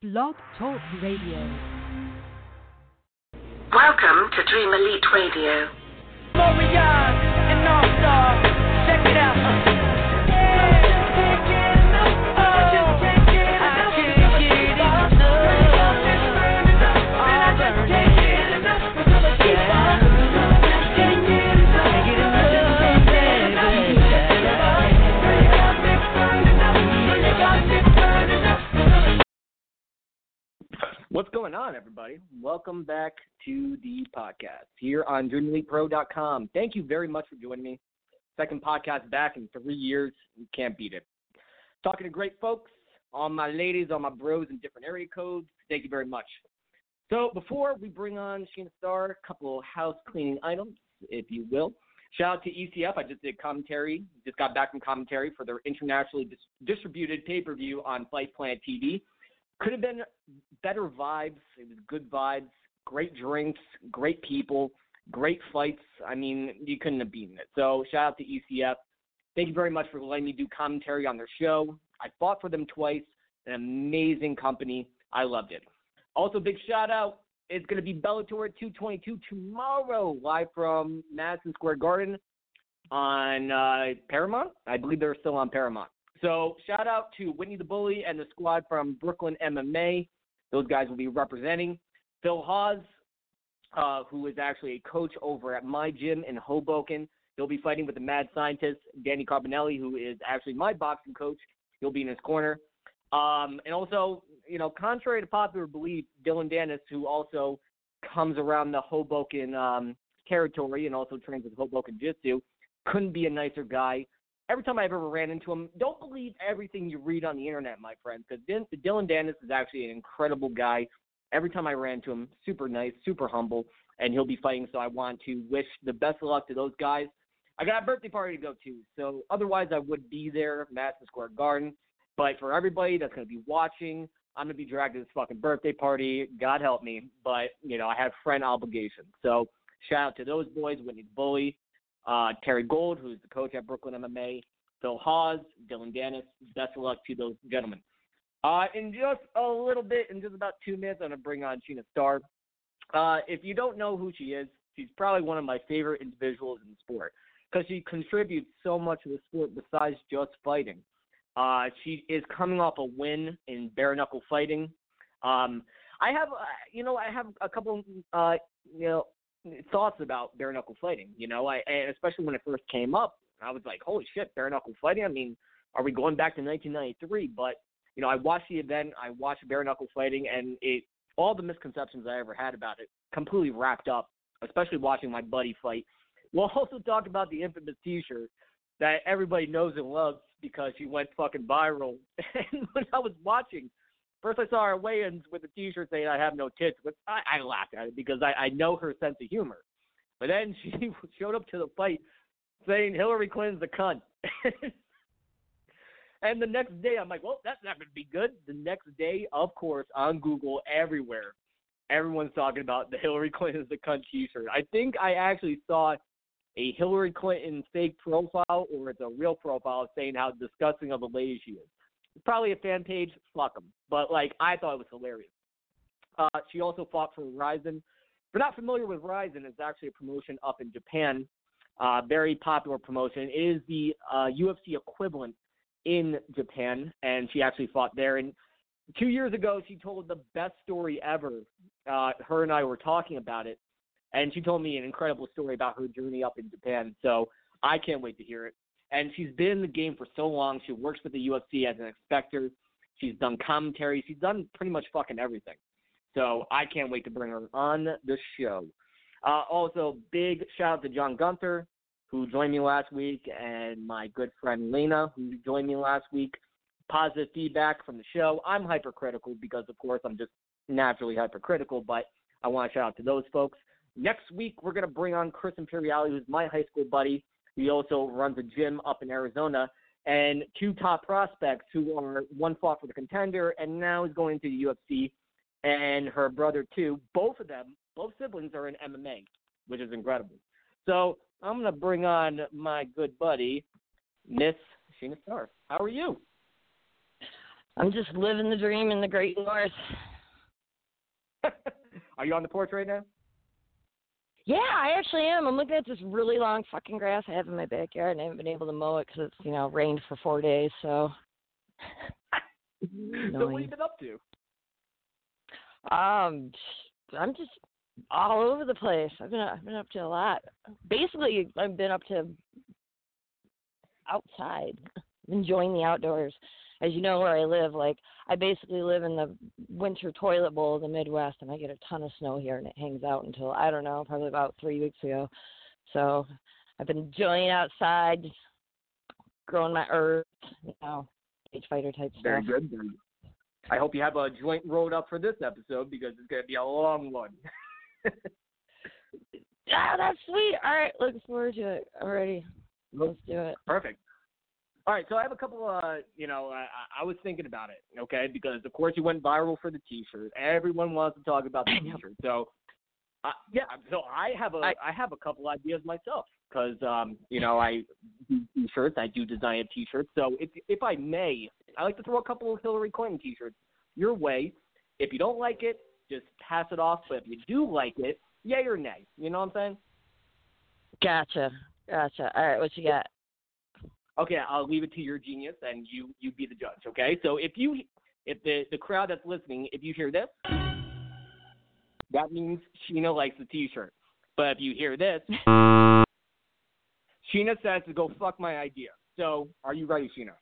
Blog Talk Radio. Welcome to Dream Elite Radio. Morion and All Star. Check it out. What's going on, everybody? Welcome back to the podcast here on DreamElitePro.com. Thank you very much for joining me. Second podcast back in three years. You can't beat it. Talking to great folks, all my ladies, all my bros in different area codes. Thank you very much. So before we bring on Sheena Star, a couple house cleaning items, if you will. Shout out to ECF. I just did commentary. Just got back from commentary for their internationally dis- distributed pay-per-view on Fight Planet TV. Could have been better vibes. It was good vibes, great drinks, great people, great fights. I mean, you couldn't have beaten it. So shout out to ECF. Thank you very much for letting me do commentary on their show. I fought for them twice. An amazing company. I loved it. Also, big shout out. It's going to be Bellator 222 tomorrow, live from Madison Square Garden on uh, Paramount. I believe they're still on Paramount. So shout out to Whitney the Bully and the squad from Brooklyn MMA. Those guys will be representing. Phil Hawes, uh, who is actually a coach over at my gym in Hoboken. He'll be fighting with the mad scientist, Danny Carbonelli, who is actually my boxing coach. He'll be in his corner. Um, and also, you know, contrary to popular belief, Dillon Danis, who also comes around the Hoboken um, territory and also trains with Hoboken Jiu-Jitsu, couldn't be a nicer guy every time I've ever ran into him, don't believe everything you read on the internet, my friend, because Dillon Danis is actually an incredible guy. Every time I ran into him, super nice, super humble, and he'll be fighting. So I want to wish the best of luck to those guys. I got a birthday party to go to, so otherwise I would be there, Madison Square Garden. But for everybody that's going to be watching, I'm going to be dragged to this fucking birthday party. God help me. But, you know, I have friend obligations. So shout out to those boys, Whitney Bully, uh, Terry Gold, who's the coach at Brooklyn MMA, Phil Hawes, Dillon Danis. Best of luck to those gentlemen. Uh, in just a little bit, in just about two minutes, I'm going to bring on Sheena Star. Uh, if you don't know who she is, she's probably one of my favorite individuals in the sport because she contributes so much to the sport besides just fighting. Uh, she is coming off a win in bare knuckle fighting. Um, I have, uh, you know, I have a couple, uh, you know, thoughts about bare knuckle fighting. You know, I and especially when it first came up, I was like, holy shit, bare knuckle fighting. I mean, are we going back to 1993? But you know, I watched the event, I watched bare knuckle fighting, and it all the misconceptions I ever had about it completely wrapped up. Especially watching my buddy fight. We'll also talk about the infamous T-shirt that everybody knows and loves because she went fucking viral. And when I was watching, First, I saw her weigh-ins with a T-shirt saying "I have no tits," but I, I laughed at it because I, I know her sense of humor. But then she showed up to the fight saying Hillary Clinton's a cunt. and the next day, I'm like, well, that's not going to be good. The next day, of course, on Google, everywhere, everyone's talking about the Hillary Clinton's a cunt T-shirt. I think I actually saw a Hillary Clinton fake profile or it's a real profile saying how disgusting of a lady she is probably a fan page. Fuck them. But like, I thought it was hilarious. Uh, she also fought for Rizin. If you're not familiar with Rizin, it's actually a promotion up in Japan. Uh, very popular promotion. It is the uh, UFC equivalent in Japan, and she actually fought there. And two years ago, she told the best story ever. Uh, her and I were talking about it, and she told me an incredible story about her journey up in Japan. So I can't wait to hear it and she's been in the game for so long. She works with the UFC as an inspector. She's done commentary. She's done pretty much fucking everything. So I can't wait to bring her on the show. Uh, also, big shout out to John Gunther, who joined me last week, and my good friend Lena, who joined me last week. Positive feedback from the show. I'm hypercritical because, of course, I'm just naturally hypercritical, but I want to shout out to those folks. Next week, we're going to bring on Chris Imperiali, who's my high school buddy. He also runs a gym up in Arizona. And two top prospects who are one fought for the contender and now is going to the UFC. And her brother, too. Both of them, both siblings, are in MMA, which is incredible. So I'm going to bring on my good buddy, Miss Sheena Star. How are you? I'm just living the dream in the Great North. Are you on the porch right now? Yeah, I actually am. I'm looking at this really long fucking grass I have in my backyard, and I haven't been able to mow it because it's you know rained for four days. So. so what have you been up to? Um, I'm just all over the place. I've been I've been up to a lot. Basically, I've been up to outside, enjoying the outdoors. As you know, where I live, like I basically live in the winter toilet bowl of the Midwest, and I get a ton of snow here, and it hangs out until I don't know, probably about three weeks ago. So I've been enjoying outside, growing my earth, you know, cage fighter type Very stuff. good. Very good. I hope you have a joint rolled up for this episode because it's going to be a long one. Ah, that's sweet. All right, looking forward to it. I'm ready. Let's do it. Perfect. All right, so I have a couple. Uh, you know, I, I was thinking about it, okay, because of course you went viral for the T-shirt. Everyone wants to talk about the T-shirt. So, uh, yeah, so I have a I, I- have a couple ideas myself because um, you know I do T-shirts. I do design T-shirts. So if if I may, I like to throw a couple of Hillary Clinton T-shirts your way. If you don't like it, just pass it off. But if you do like it, yay or nay. You know what I'm saying? Gotcha. Gotcha. All right, what you got? Okay, I'll leave it to your genius, and you you be the judge. Okay, so if you if the the crowd that's listening, if you hear this, that means Sheena likes the T-shirt. But if you hear this, Sheena says to go fuck my idea. So are you ready, Sheena?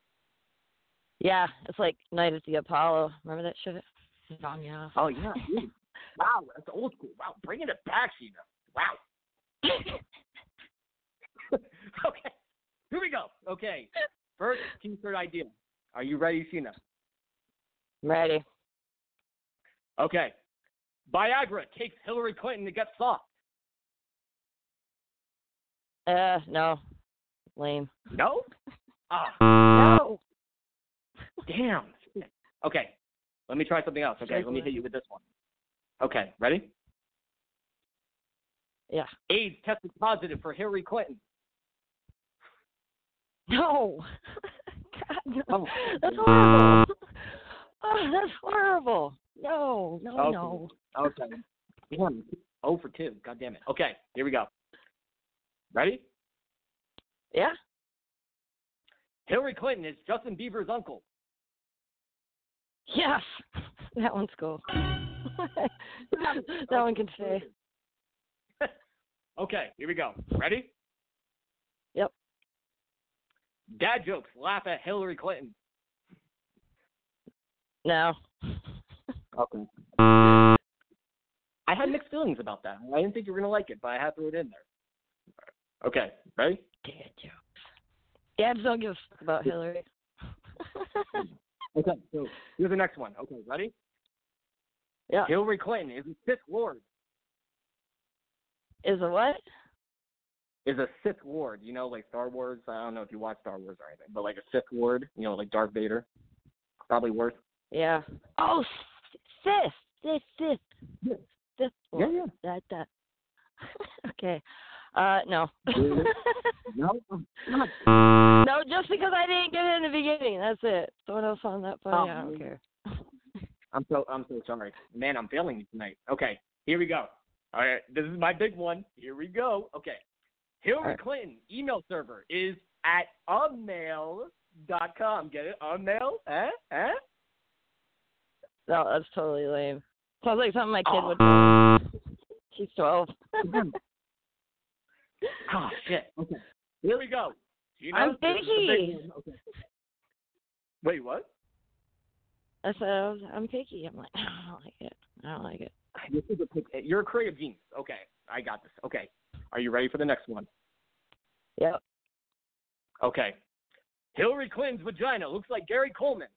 Yeah, it's like Night at the Apollo. Remember that shit? Song, yeah. Oh yeah, wow, that's old school. Wow, bringing it back, Sheena. Wow. okay, here we go. Okay, first T-shirt idea. Are you ready, Sheena? I'm ready. Okay. Viagra takes Hillary Clinton to get soft. Uh, no. Lame. No? Ah, No. damn. Okay. Let me try something else. Okay, let me hit you with this one. Okay, ready? Yeah. AIDS tested positive for Hillary Clinton. No. God, no. Oh. That's horrible. Oh, that's horrible. No, no, Okay. no. Okay. Damn. Oh for two. God damn it. Okay, here we go. Ready? Yeah? Hillary Clinton is Justin Bieber's uncle. Yes. That one's cool. that one can stay. Okay, here we go. Ready? Dad jokes laugh at Hillary Clinton. No. Okay. I had mixed feelings about that. I didn't think you were gonna like it, but I had to throw it in there. Okay, ready? Dad jokes. Dads don't give a fuck about Hillary. Okay, so here's the next one. Okay, ready? yeah. Hillary Clinton is a Sith Lord. Is a what? Is a Sith Lord. You know, like Star Wars. I don't know if you watch Star Wars or anything, but like a Sith Lord. You know, like Darth Vader. Probably worse. Yeah. Oh, Sith. Sith. Sith. Yeah. Sith. Yeah, yeah. That, that. okay. Uh, no. No. no, just because I didn't get it in the beginning. That's it. Someone else found that funny. Oh, I don't care. I'm so I'm so sorry, man. I'm failing you tonight. Okay, here we go. All right, this is my big one. Here we go. Okay, Hillary All right. Clinton email server is at unmail.com. Get it? Unmail? Eh? Eh? No, that's totally lame. Sounds like something my kid Oh. would do. She's 12. oh shit. Okay, here we go. You know, I'm this is the big picky. Okay. Wait, what? I said, I was, I'm picky. I'm like, I don't like it. I don't like it. This is a pick. You're a creative genius. Okay, I got this. Okay, are you ready for the next one? Yep. Okay. Hillary Clinton's vagina looks like Gary Coleman.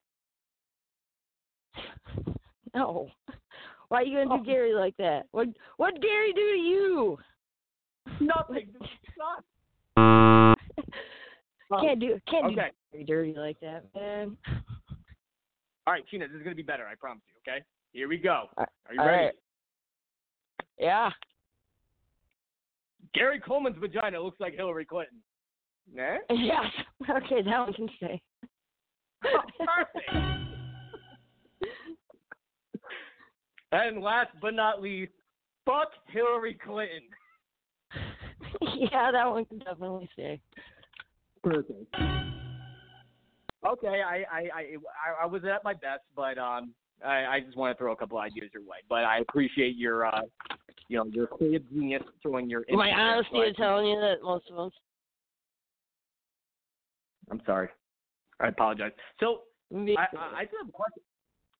No. Why are you gonna Oh. do Gary like that? What What Gary do to you? Nothing. Stop. Can't do can't Oh. Okay. do Gary dirty like that, man. All right, Tina, this is going to be better. I promise you. Okay. Here we go. Uh, are you all ready? right. Yeah. Gary Coleman's vagina looks like Hillary Clinton. Eh? Yes. Okay, that one can stay. Perfect. And last but not least, fuck Hillary Clinton. yeah, that one can definitely stay. Perfect. Okay, I I, I I I was at my best, but um, I, I just want to throw a couple ideas your way. But I appreciate your uh, you know, your creative genius throwing your. My input there, honesty I- telling you that most of them. I'm sorry. I apologize. So Me I. I, I have a question.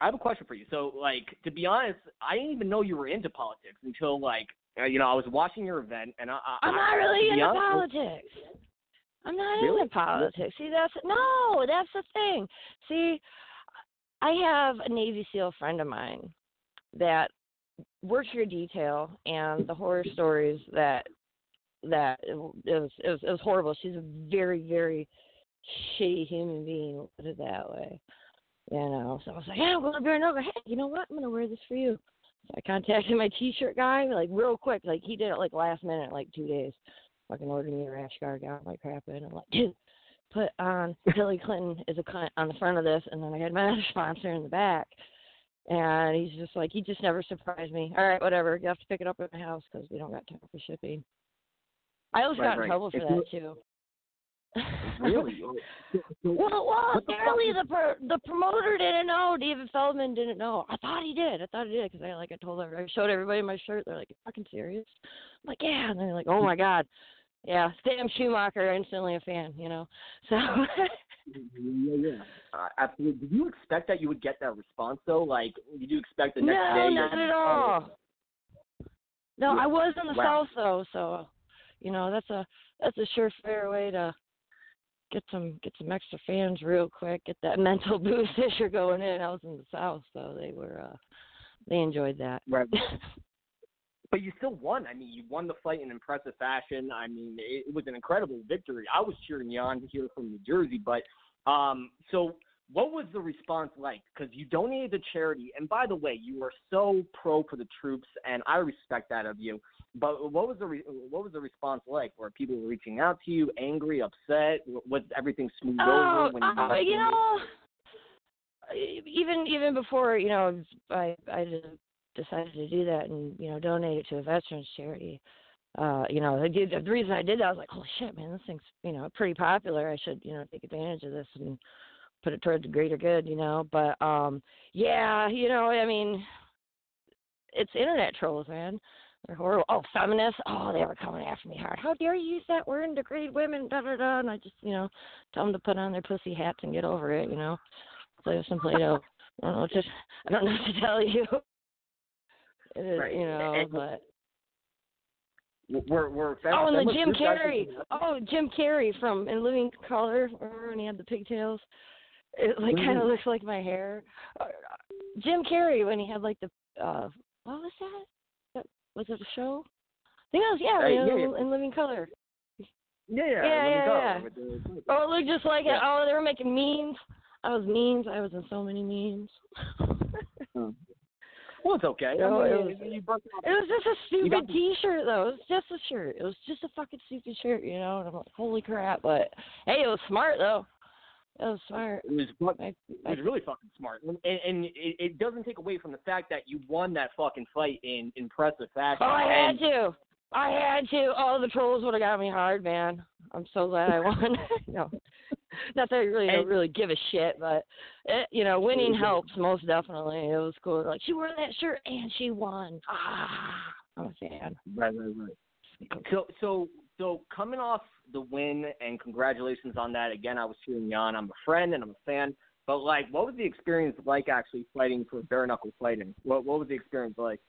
I have a question for you. So, like, to be honest, I didn't even know you were into politics until, like, uh, you know, I was watching your event, and I. I I'm not really into honest- politics. I'm not Really? into politics. See, that's no, that's the thing. See, I have a Navy SEAL friend of mine that works your detail, and the horror stories that that it was it was it was, horrible. She's a very very shitty human being. we'll Put it that way. You know, so I was like, yeah, be over. Hey, you know what? I'm gonna wear this for you. So I contacted my T-shirt guy like real quick. Like he did it like last minute, like two days. Fucking ordered me a rash guard, my crap in. I'm like, dude, put on Hillary Clinton is a cunt on the front of this, and then I had my other sponsor in the back. And he's just like, he just never surprised me. All right, whatever. You have to pick it up at my house because we don't got time for shipping. I always Right, got in right. trouble for If that too. Really? Well, well, apparently the pro- the promoter didn't know. David Feldman didn't know. I thought he did. I thought he did because I like I told her I showed everybody my shirt. They're like, "You fucking serious?" I'm like, "Yeah," and they're like, "Oh my god." Yeah, Sam Schumacher, instantly a fan, you know. So Yeah, yeah. Uh, absolutely. Did you expect that you would get that response though? Like, did you expect the next no, day? not at all. No, I was in the Wow. south though, so you know that's a that's a surefire way to get some get some extra fans real quick, get that mental boost as you're going in. I was in the south, so they were uh they enjoyed that. Right. But you still won. I mean, you won the fight in impressive fashion. I mean, it, it was an incredible victory. I was cheering you on here from New Jersey, but um, so what was the response like? Because you donated to charity, and by the way, you are so pro for the troops, and I respect that of you. But what was the re- what was the response like? Were people reaching out to you, angry, upset? Was everything smooth Oh, over when you? got you know, even even before you know I I decided to do that and you know donate it to a veterans charity. Uh, you know, did, the reason I did that I was like, holy shit, man, this thing's you know pretty popular. I should you know take advantage of this and put it toward the greater good. You know, but um, yeah, you know, I mean, it's internet trolls, man. They're horrible. Oh, feminists. Oh, they were coming after me hard. How dare you use that word and degrade women? Da da da. And I just, you know, tell them to put on their pussy hats and get over it. You know, play with some Play-Doh. I don't know what to. I don't know what to tell you. It is, Right. you know, And- but We're, we're oh, and the Jim Carrey. Oh, Jim Carrey from In Living Color. Remember when he had the pigtails? It like kind of Mhm. looks like my hair. Uh, Jim Carrey when he had like the uh what was that? that was it a show? I think it was yeah, Uh, yeah, yeah. In Living Color. Yeah, yeah, Yeah, yeah, yeah. Oh, it looked just like it. Oh, they were making memes. I was memes. I was in so many memes. Well, it's okay. No, it was- it was just a stupid T-shirt, though. It was just a shirt. It was just a fucking stupid shirt, you know. And I'm like, holy crap! But hey, it was smart though. It was smart. It was, I, it was really fucking smart, and, and it, it doesn't take away from the fact that you won that fucking fight in impressive fashion. oh, I had and, to. I had to. Oh, the trolls would have got me hard, man. I'm so glad I won. no, not that I really don't really give a shit, but it, you know, winning helps most definitely. It was cool. Like she wore that shirt and she won. Ah, I'm a fan. Right, right, right. So, so, so coming off the win, and congratulations on that. Again, I was cheering you on. I'm a friend and I'm a fan. But like, what was the experience like actually fighting for bare knuckle fighting? What What was the experience like?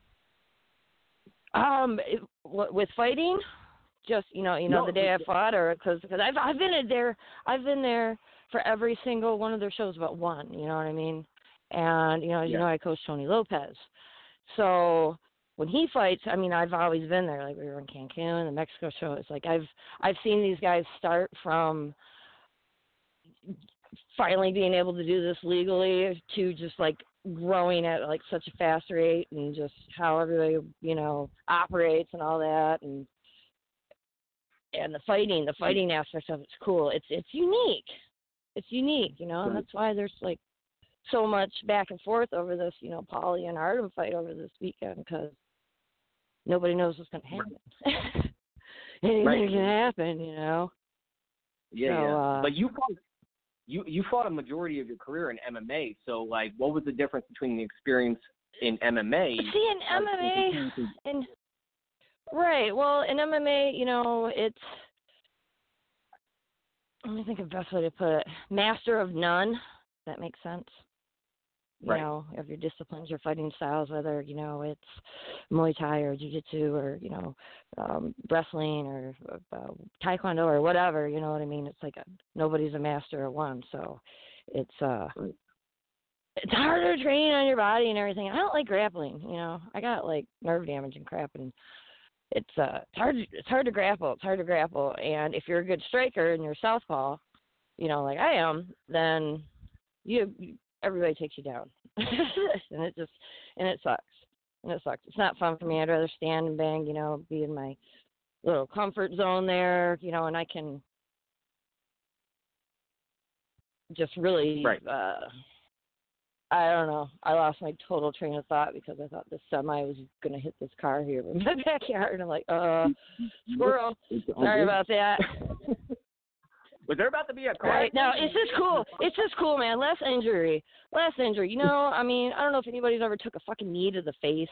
Um, it, what, with fighting, just you know, you know, No, the day I fought, or because because I've I've been in there, I've been there for every single one of their shows but one. You know what I mean? And you know, as you know, I coach Tony Lopez, so when he fights, I mean, I've always been there. Like we were in Cancun, the Mexico show. It's like I've I've seen these guys start from finally being able to do this legally to just like growing at like such a fast rate and just how everybody you know operates and all that and and the fighting the fighting aspect of it's cool it's it's unique it's unique you know and that's why there's like so much back and forth over this, you know, Paulie and Artem fight over this weekend because nobody knows what's going to happen. Anything Right. can happen, you know. Yeah, So, yeah. uh, but you fought you you fought a majority of your career in MMA. So like, what was the difference between the experience in MMA? See, in MMA, and right, well, in MMA, you know, it's let me think of the best way to put it. Master of none. That makes sense. You Right. know, of your disciplines, your fighting styles, whether you know it's Muay Thai or Jiu-Jitsu or you know um, wrestling or uh, Taekwondo or whatever. You know what I mean? It's like a, nobody's a master of one, so it's uh it's harder to train on your body and everything. I don't like grappling. You know, I got like nerve damage and crap, and it's uh it's hard it's hard to grapple. It's hard to grapple, and if you're a good striker and you're southpaw, you know, like I am, then you everybody takes you down, and it just and it sucks, and it sucks. It's not fun for me. I'd rather stand and bang, you know, be in my little comfort zone there, you know, and I can just really Right. uh I don't know. I lost my total train of thought because I thought this semi was going to hit this car here in my backyard. And I'm like, uh, squirrel. Sorry about that. Was there about to be a car? Right. No, it's just cool. It's just cool, man. Less injury. Less injury. You know, I mean, I don't know if anybody's ever took a fucking knee to the face.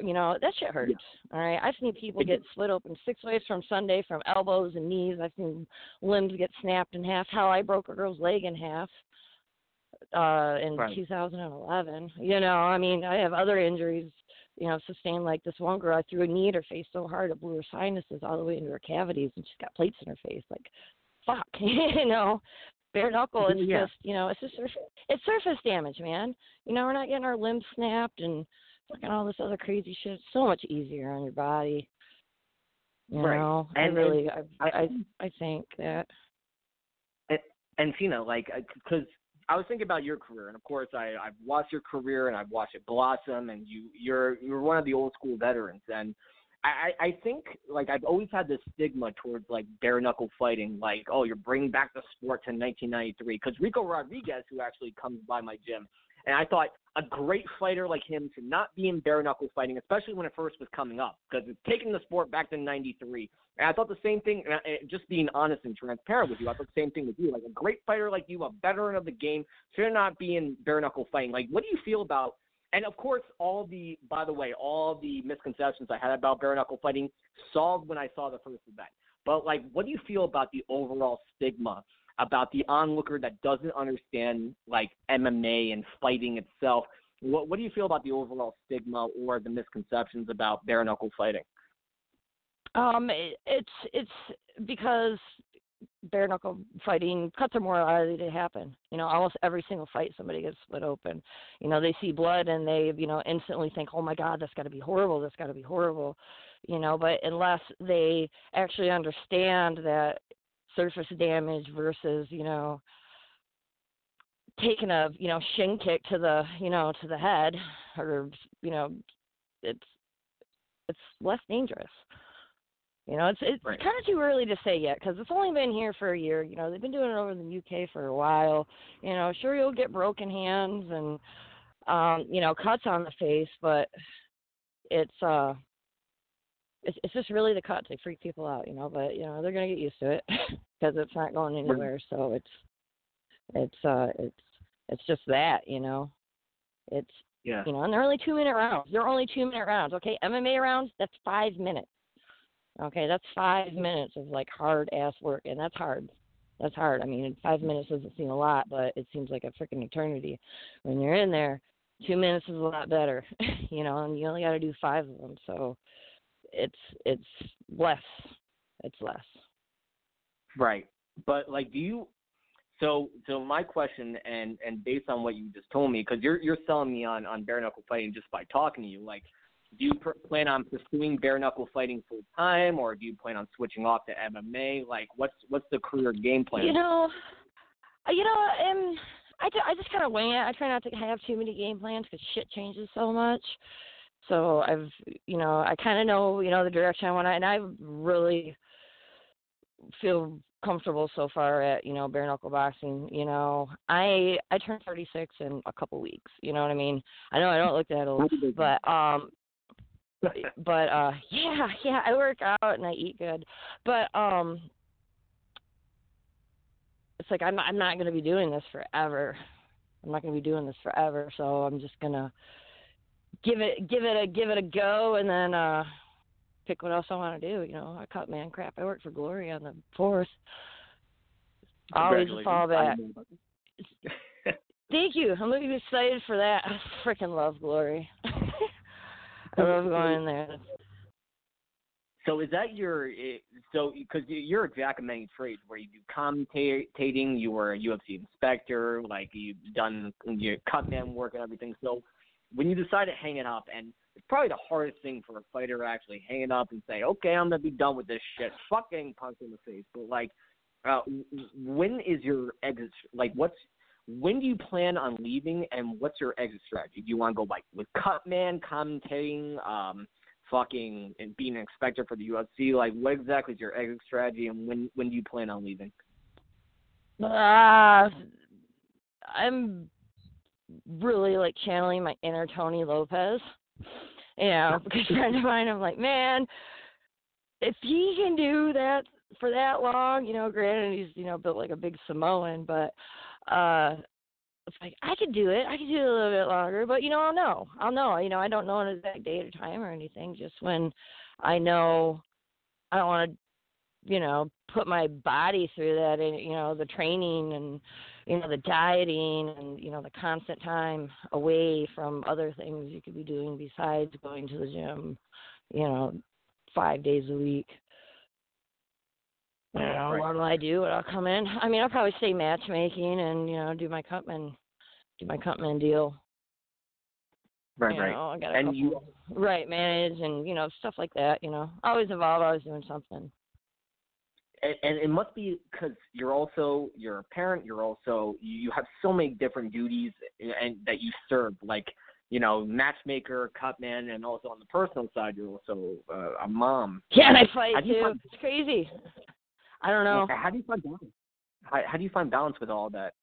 You know, that shit hurts. All right. I've seen people get split open six ways from Sunday from elbows and knees. I've seen limbs get snapped in half. How I broke a girl's leg in half uh in Right. 2011. You know, I mean, I have other injuries, you know, sustained like this one girl. I threw a knee at her face so hard it blew her sinuses all the way into her cavities, and she's got plates in her face. Like, fuck, you know. Bare knuckle, it's Yeah. just, you know, it's just surface, it's surface damage, man. You know, we're not getting our limbs snapped and fucking all this other crazy shit. It's so much easier on your body. You Right. know, And- I really, I, I- I, think that. and Tina, like, because I was thinking about your career, and of course, I I've watched your career and I've watched it blossom, and you you're you're one of the old school veterans, and I I I think like I've always had this stigma towards like bare knuckle fighting, like oh you're bringing back the sport to 1993, because Rico Rodriguez, who actually comes by my gym, and I thought a great fighter like him should not be in bare knuckle fighting, especially when it first was coming up, because it's taking the sport back to '93. And I thought the same thing. And just being honest and transparent with you, I thought the same thing with you. Like a great fighter like you, a veteran of the game, should not be in bare knuckle fighting. Like, what do you feel about? And of course, all the by the way, all the misconceptions I had about bare knuckle fighting solved when I saw the first event. But like, what do you feel about the overall stigma about the onlooker that doesn't understand like MMA and fighting itself? What What do you feel about the overall stigma or the misconceptions about bare knuckle fighting? Um, it, it's it's because bare knuckle fighting cuts are more likely to happen. You know, almost every single fight somebody gets split open. You know, they see blood and they you know instantly think, oh my god, that's got to be horrible. That's got to be horrible. You know, but unless they actually understand that surface damage versus you know taking a you know shin kick to the you know to the head or you know it's it's less dangerous. You know, it's it's Right. kind of too early to say yet because it's only been here for a year. You know, they've been doing it over in the UK for a while. You know, sure you'll get broken hands and um, you know cuts on the face, but it's uh, it's it's just really the cuts. They freak people out. You know, but you know they're gonna get used to it because it's not going anywhere. So it's it's uh it's it's just that. You know, it's Yeah. you know, and they're only two minute rounds. They're only two minute rounds. Okay, MMA rounds, that's five minutes. Okay, that's five minutes of like hard ass work, and that's hard. That's hard. I mean, five minutes doesn't seem a lot, but it seems like a freaking eternity. When you're in there, two minutes is a lot better, you know, and you only got to do five of them, so it's it's less. It's less. Right. But like, do you? So, so my question, and and based on what you just told me, because you're you're selling me on on bare knuckle fighting just by talking to you. Like, do you pr- plan on pursuing bare knuckle fighting full time, or do you plan on switching off to MMA? Like, what's what's the career game plan? You know, uh, you know, um, I, ju- I just kind of wing it. I try not to have too many game plans because shit changes so much. So I've, you know, I kind of know, you know, the direction I want to, and I really feel comfortable so far at you know bare knuckle boxing. You know, I I turned 36 in a couple weeks. You know what I mean? I know I don't look that old, but um, but uh, yeah, yeah, I work out and I eat good, but um, it's like I'm I'm not gonna be doing this forever. I'm not gonna be doing this forever, so I'm just gonna give it give it a give it a go and then uh pick what else I want to do. You know, I cut man crap. I worked for Glory on the fourth. Always a fallback. Thank you. I'm looking excited for that. I freaking love Glory. I love going there. So is that your eh, so because you're a jack of many trades where you do commentating, you were a UFC inspector, like you've done your cutman work and everything. So when you decide to hang it up, and it's probably the hardest thing for a fighter to actually hang it up and say, okay, I'm gonna be done with this shit. Fuck getting in the face. But like, uh, when is your exit? Like, what's when do you plan on leaving, and what's your exit strategy? Do you want to go like with cutman, commentating, um, fucking, and being an inspector for the UFC? Like, what exactly is your exit strategy, and when when do you plan on leaving? Uh, I'm really like channeling my inner Tony Lopez. You know, because friend of mine, I'm like, man, if he can do that for that long, you know, granted he's, you know, built like a big Samoan, but uh it's like I could do it. I could do it a little bit longer, but you know, I'll know. I'll know. You know, I don't know an exact date or time or anything. Just when I know I don't want to, you know, put my body through that and you know the training and you know the dieting and you know the constant time away from other things you could be doing besides going to the gym you know five days a week. You know Right. what will i do? I'll come in? I mean i'll probably stay matchmaking and you know do my cutman do my cutman deal. Right, you right. know, I got And couple, you right manage and you know stuff like that you know. Always involved always doing something and, and it must be because you're also you're a parent. You're also you have so many different duties and that you serve, like you know, matchmaker, cutman, and also on the personal side, you're also uh, a mom. yeah and i fight How too find- it's crazy i don't know How do you find balance? How, how do you find balance with all that?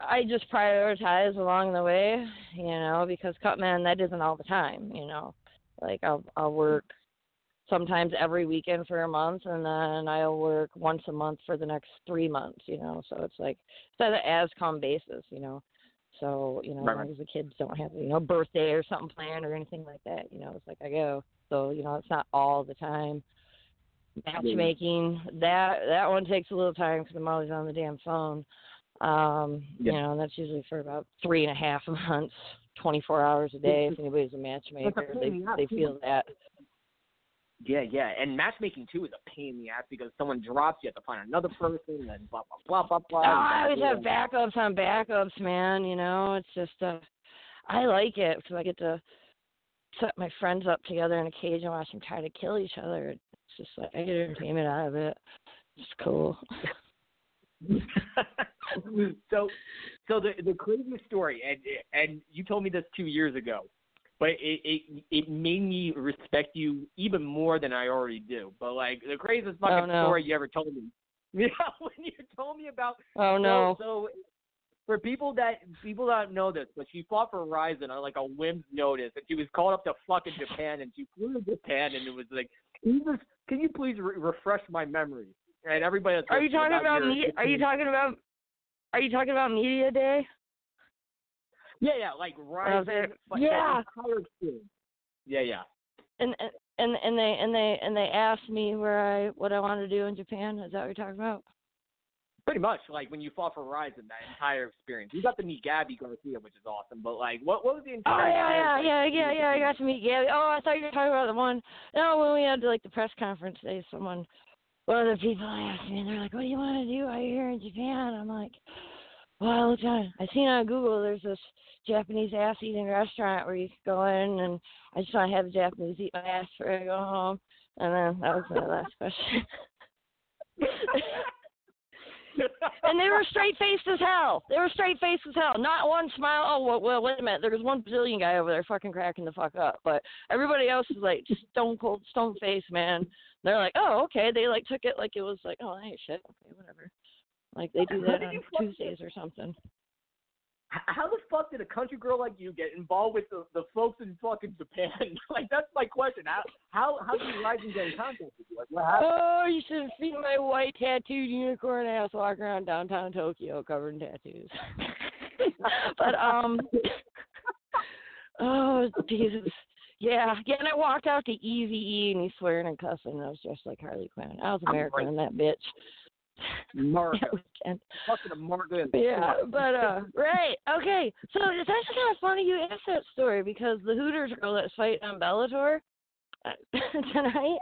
I just prioritize along the way, you know, because cutman that isn't all the time, you know. Like I'll I'll work sometimes every weekend for a month and then I'll work once a month for the next three months, you know. So it's like it's an as come basis, you know. So, you know, Right, as long as the kids don't have, you know, birthday or something planned or anything like that, you know, it's like I go. So, you know, it's not all the time. Matchmaking, that that one takes a little time because I'm always on the damn phone. Um, Yeah. you know, and that's usually for about three and a half months, 24 hours a day. If anybody's a matchmaker, they in the ass, they feel that. Yeah, yeah, and matchmaking too is a pain in the ass because someone drops, you have to find another person, and blah blah blah blah blah. Oh, I always have backups on backups, man. You know, it's just uh, I like it because I get to set my friends up together in a cage and watch them try to kill each other. It's just like I get entertainment out of it. It's cool. so, so the the craziest story, and and you told me this two years ago, but it it it made me respect you even more than I already do. But like the craziest oh, fucking Oh, no. story you ever told me, know, when you told me about Oh no. So, so for people that people that don't know this, but she fought for Rizin on like a whim's notice, and she was called up to fucking Japan, and she flew to Japan, and it was like, can you, just, can you please re- refresh my memory? And everybody, Are you talking about your- me? Are you talking about? Are you talking about media day? Yeah, yeah, like Rizin. Okay. but Yeah. that entire. Yeah, yeah. And and and and they and they and they asked me where I what I wanted to do in Japan. Is that what you're talking about? Pretty much, like when you fought for Rizin, that entire experience. You got to meet Gabi Garcia, which is awesome. But like, what what was the oh, entire? Oh yeah, experience yeah, like? yeah, yeah, yeah. I got to meet Gabby. Oh, I thought you were talking about the one. No, when we had like the press conference day, someone, one of the people asked me, and they're like, "What do you want to do while you're here in Japan?" I'm like, "Well, I looked on. I seen on Google there's this Japanese ass eating restaurant where you could go in, and I just want to have the Japanese eat my ass before I go home." And then that was my last question. and they were straight faced as hell. They were straight faced as hell. Not one smile. Oh well, well, wait a minute. There was one Brazilian guy over there fucking cracking the fuck up, but everybody else was like stone cold, stone face, man. They're like, oh okay. They like took it like it was like, oh hey shit, okay whatever. Like they do that on Tuesdays or something. How the fuck did a country girl like you get involved with the, the folks in fucking Japan? like that's my question. How how how did Rizin get in contact with you? Like what happened? Oh, you should have seen my white tattooed unicorn ass walk around downtown Tokyo covered in tattoos. but um, oh Jesus, yeah, yeah. And I walked out to Easy and he's swearing and cussing. And I was dressed like Harley Quinn. I was American in that bitch. Weekend. fucking America. Yeah, but uh, right, okay. So it's actually kind of funny you asked that story because the Hooters girl that's fighting on Bellator uh, tonight,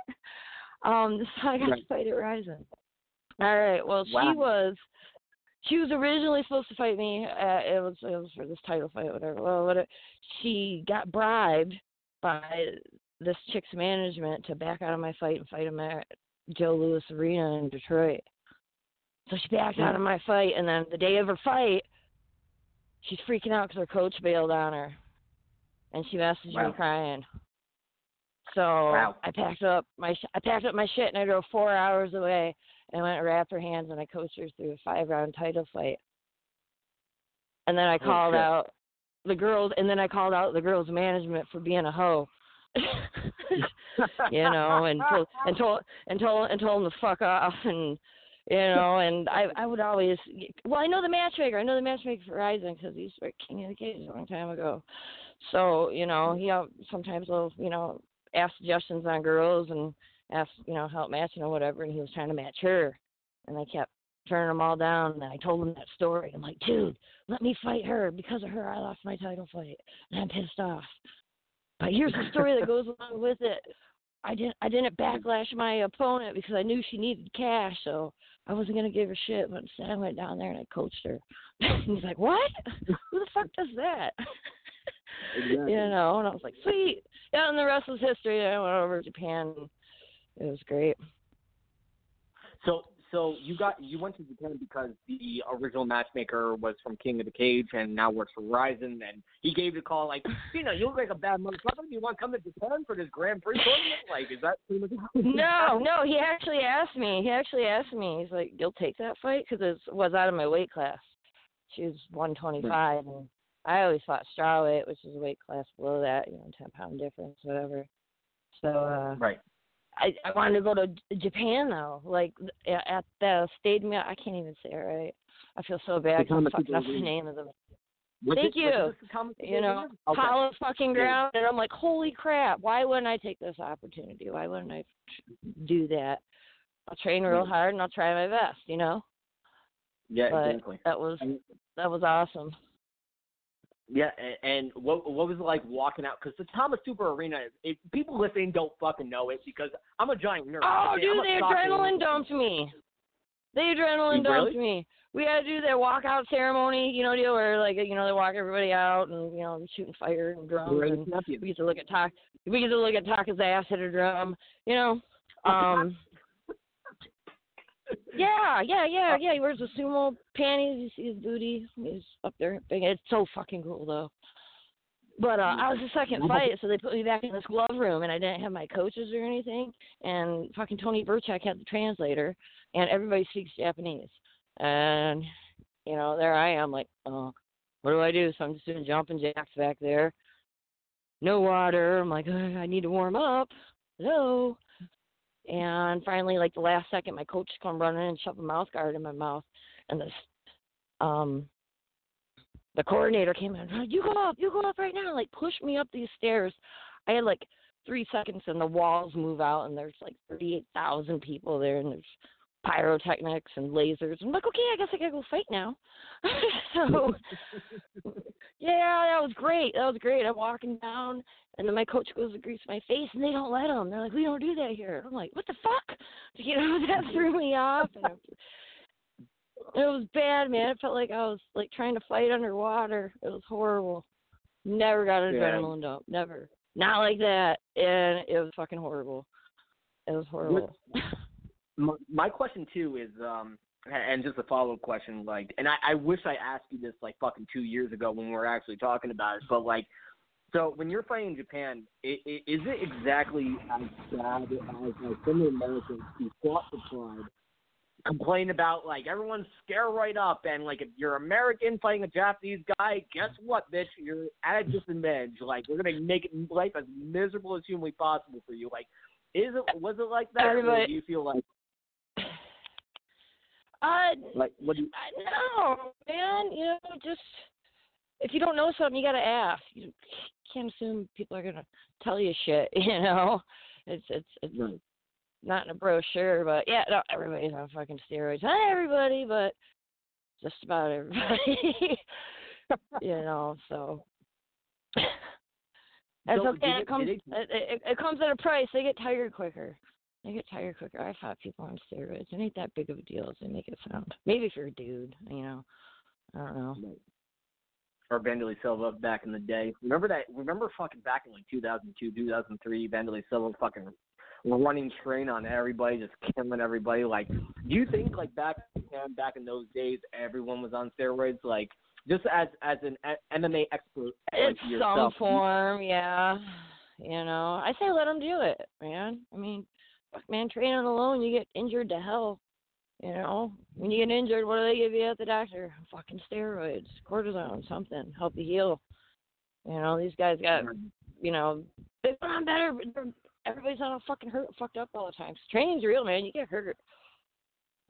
um, this I got to fight at Rizin. All right. Well, Wow. she was. She was originally supposed to fight me. Uh, it was it was for this title fight, whatever. Well, what she got bribed by this chick's management to back out of my fight and fight him at Joe Louis Arena in Detroit. So she backed out of my fight, and then the day of her fight, she's freaking out because her coach bailed on her, and she messaged Wow. me crying. So Wow. I packed up my sh- I packed up my shit and I drove four hours away and went and wrapped her hands and I coached her through a five round title fight. And then I called shit. out the girls, and then I called out the girls' management for being a hoe. you know, and told and told and told and told them to fuck off, and you know, and I I would always well I know the matchmaker, I know the matchmaker for Rizin because he's for King of the Cage a long time ago, so you know he sometimes will you know ask suggestions on girls and ask you know help matching or whatever, and he was trying to match her, and I kept turning them all down, and I told him that story. I'm like, dude, let me fight her because of her. I lost my title fight, and I'm pissed off. But here's the story that goes along with it. I didn't I didn't backlash my opponent because I knew she needed cash, so I wasn't gonna give her shit. But instead, I went down there and I coached her. he's like, "What? Who the fuck does that?" Exactly. you know, and I was like, "Sweet." Yeah, and the rest was history. I went over to Japan. It was great. So so you got you went to Japan because the original matchmaker was from King of the Cage and now works for Rizin and he gave the call like, you know, you look like a bad motherfucker. Do you want to come to Japan for this Grand Prix tournament? Like, is that pretty much No, no, he actually asked me. He actually asked me. He's like, "You'll take that fight?" Because it was out of my weight class. She was 125, and I always fought strawweight, which is a weight class below that, you know, 10 pound difference, whatever. So uh Right. I I wanted to go to Japan though, like at the stadium. I can't even say it right. I feel so bad. I'm fucking up the name of the Was Thank it, you. Was it the Thomas you know? Okay. hollow fucking ground. And I'm like, holy crap, why wouldn't I take this opportunity? Why wouldn't I do that? I'll train real hard and I'll try my best, you know? Yeah, but exactly. that was that was awesome. Yeah, a- and what what was it like walking out? Because the Saitama Super Arena, if people listening don't fucking know it, because I'm a giant nerd. Oh, Okay, dude, the adrenaline dumped me. The adrenaline dumped really? me. We had to do that walkout ceremony, you know, deal where like you know they walk everybody out and you know shooting fire and drums and we get to look at talk we get to look at Taka's ass hit a drum, you know. Um Yeah, yeah, yeah, yeah. He wears the sumo panties, you see his booty. He's up there. Big. It's so fucking cool though. But uh, I was the second fight, so they put me back in this glove room, and I didn't have my coaches or anything. And fucking Tony Burchak had the translator, and everybody speaks Japanese. And you know, there I am, like, oh, what do I do? So I'm just doing jumping jacks back there. No water. I'm like, "Ugh, I need to warm up. Hello. And finally, like the last second, my coach come running and shove a mouth guard in my mouth, and this, um, the coordinator came in. You go up, you go up right now. Like push me up these stairs. I had like three seconds, and the walls move out, and there's like thirty-eight thousand people there, and there's pyrotechnics and lasers. I'm like, okay, I guess I gotta go fight now. so, yeah, that was great. That was great. I'm walking down, and then my coach goes to grease my face, and they don't let him. They're like, we don't do that here. I'm like, what the fuck? You know, that threw me off. And it was bad, man. It felt like I was like trying to fight underwater. It was horrible. Never got an Yeah. adrenaline dump. Never. Not like that. And it was fucking horrible. It was horrible. My, my question too is, um, and just a follow up question, like, and I, I wish I asked you this like fucking two years ago when we were actually talking about it, but like, so when you're fighting in Japan, i i is it exactly as bad as like some Americans who fought the pride complain about like everyone's scare right up and like if you're American fighting a Japanese guy, guess what, bitch, you're at a disadvantage. Like we're gonna make life as miserable as humanly possible for you. Like, is it was it like that? Or do you feel like Uh, like what do you? I no, man. You know, just if you don't know something, you gotta ask. You can't assume people are gonna tell you shit. You know, it's it's it's Right. not in a brochure, but yeah, no, everybody's on fucking steroids. Not everybody, but just about everybody. you know, so that's So, okay. It it- comes it, it, it comes at a price. They get tired quicker. They get tired quicker. I fought people on steroids. It ain't that big of a deal as they make it sound. Maybe if you're a dude, you know. I don't know. or Wanderlei Silva back in the day. Remember that? Remember fucking back in like 2002, 2003, Wanderlei Silva fucking running train on everybody, just killing everybody. Like, do you think like back back in those days, everyone was on steroids? Like, just as as an MMA expert, like It's some form, yeah. You know, I say let them do it, man. I mean, fuck, man, training alone, you get injured to hell. You know, when you get injured, what do they give you at the doctor? Fucking steroids, cortisone, something, help you heal. You know, these guys got, you know, they've gone better, but everybody's on a fucking hurt, fucked up all the time. Training's real, man. You get hurt.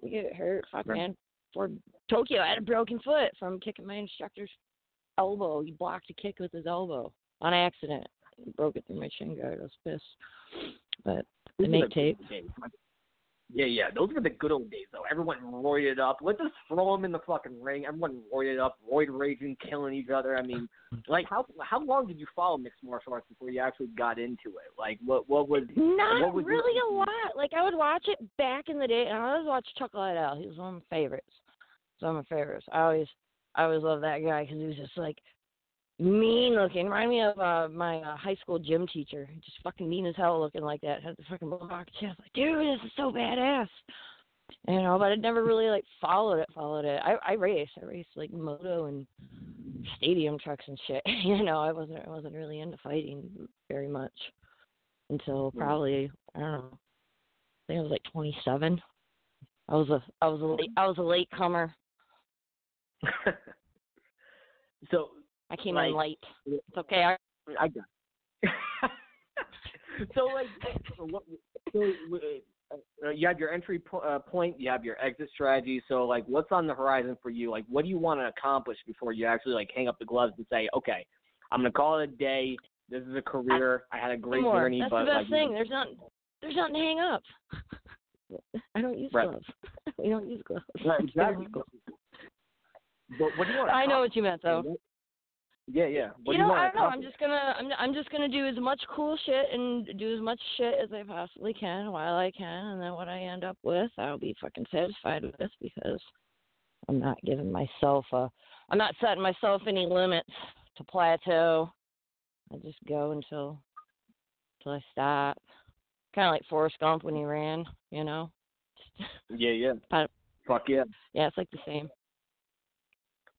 You get hurt. Fuck, Right. man. For Tokyo, I had a broken foot from kicking my instructor's elbow. He blocked a kick with his elbow on accident. He broke it through my shin guard. I was pissed. But Make tape. Yeah, yeah, those were the good old days though. Everyone roided up. Let's just throw them in the fucking ring. Everyone roided up, roid raging, killing each other. I mean, like how how long did you follow mixed martial arts before you actually got into it? Like what what was Not what was your- really a lot. Like I would watch it back in the day, and I always watch Chuck Liddell. He was one of my favorites. He's one of my favorites. I always, I always loved that guy because he was just like mean looking. Remind me of uh, my uh, high school gym teacher. Just fucking mean as hell looking like that. Had the fucking mohawk chest. Like, dude, this is so badass. You know, but I never really like followed it. Followed it. I I raced. I raced like moto and stadium trucks and shit. you know, I wasn't I wasn't really into fighting very much until Hmm. probably I don't know. I think I was like 27. I was a I was a late I was a late comer. so I came Like- in late. It's okay. I, I got. It. so like, so what? So uh, you have your entry po- uh, point, you have your exit strategy. So like, what's on the horizon for you? Like, what do you want to accomplish before you actually like hang up the gloves and say, okay, I'm gonna call it a day. This is a career. I, had a great more. journey, That's but the best like, thing. There's not there's nothing to hang up. I don't use Right. gloves. we don't use gloves. Right, exactly. But what do you want? to I know what you meant though. Yeah, yeah. What you do know, you I don't know. I'm just gonna, I'm, I'm just gonna do as much cool shit and do as much shit as I possibly can while I can, and then what I end up with, I'll be fucking satisfied with because I'm not giving myself a, I'm not setting myself any limits to plateau. I just go until, until I stop. Kind of like Forrest Gump when he ran, you know. Yeah, yeah. Fuck yeah. Yeah, it's like the same.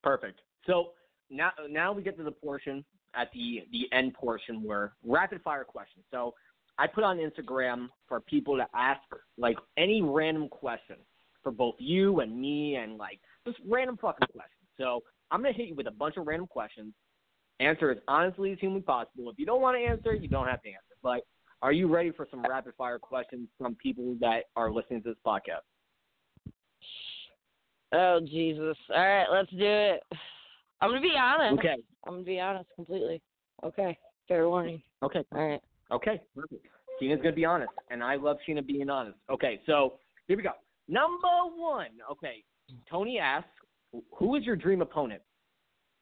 Perfect. So now now we get to the portion at the the end portion where rapid fire questions. So I put on Instagram for people to ask like any random question for both you and me and like just random fucking questions. So I'm gonna hit you with a bunch of random questions. Answer as honestly as humanly possible. If you don't want to answer, you don't have to answer. But are you ready for some rapid fire questions from people that are listening to this podcast? Oh Jesus! All right, let's do it. I'm gonna be honest. Okay. I'm gonna be honest completely. Okay. Fair warning. Okay. All right. Okay, perfect. Sheena's gonna be honest, and I love Sheena being honest. Okay, so here we go. Number one. Okay, Tony asks, "Who is your dream opponent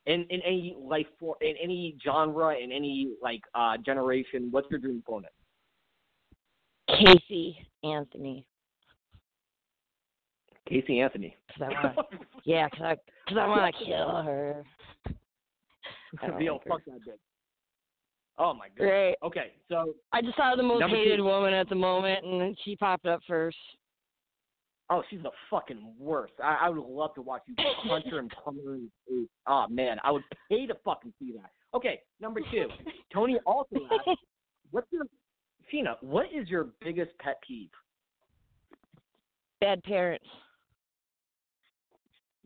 in in any life for in any genre in any like uh generation? What's your dream opponent?" Casey Anthony. Casey Anthony. Cause I want. yeah, cause I cause I want to kill her. I don't like fuck that bitch. Oh my god. Great. Okay, so I just saw the most Number two. hated woman at the moment, and she popped up first. Oh, she's the fucking worst. I, I would love to watch you punch her and punch her in the face. Oh man, I would pay to fucking see that. Okay, number two. Tony also asked, "What's your Sheena? What is your biggest pet peeve?" Bad parents.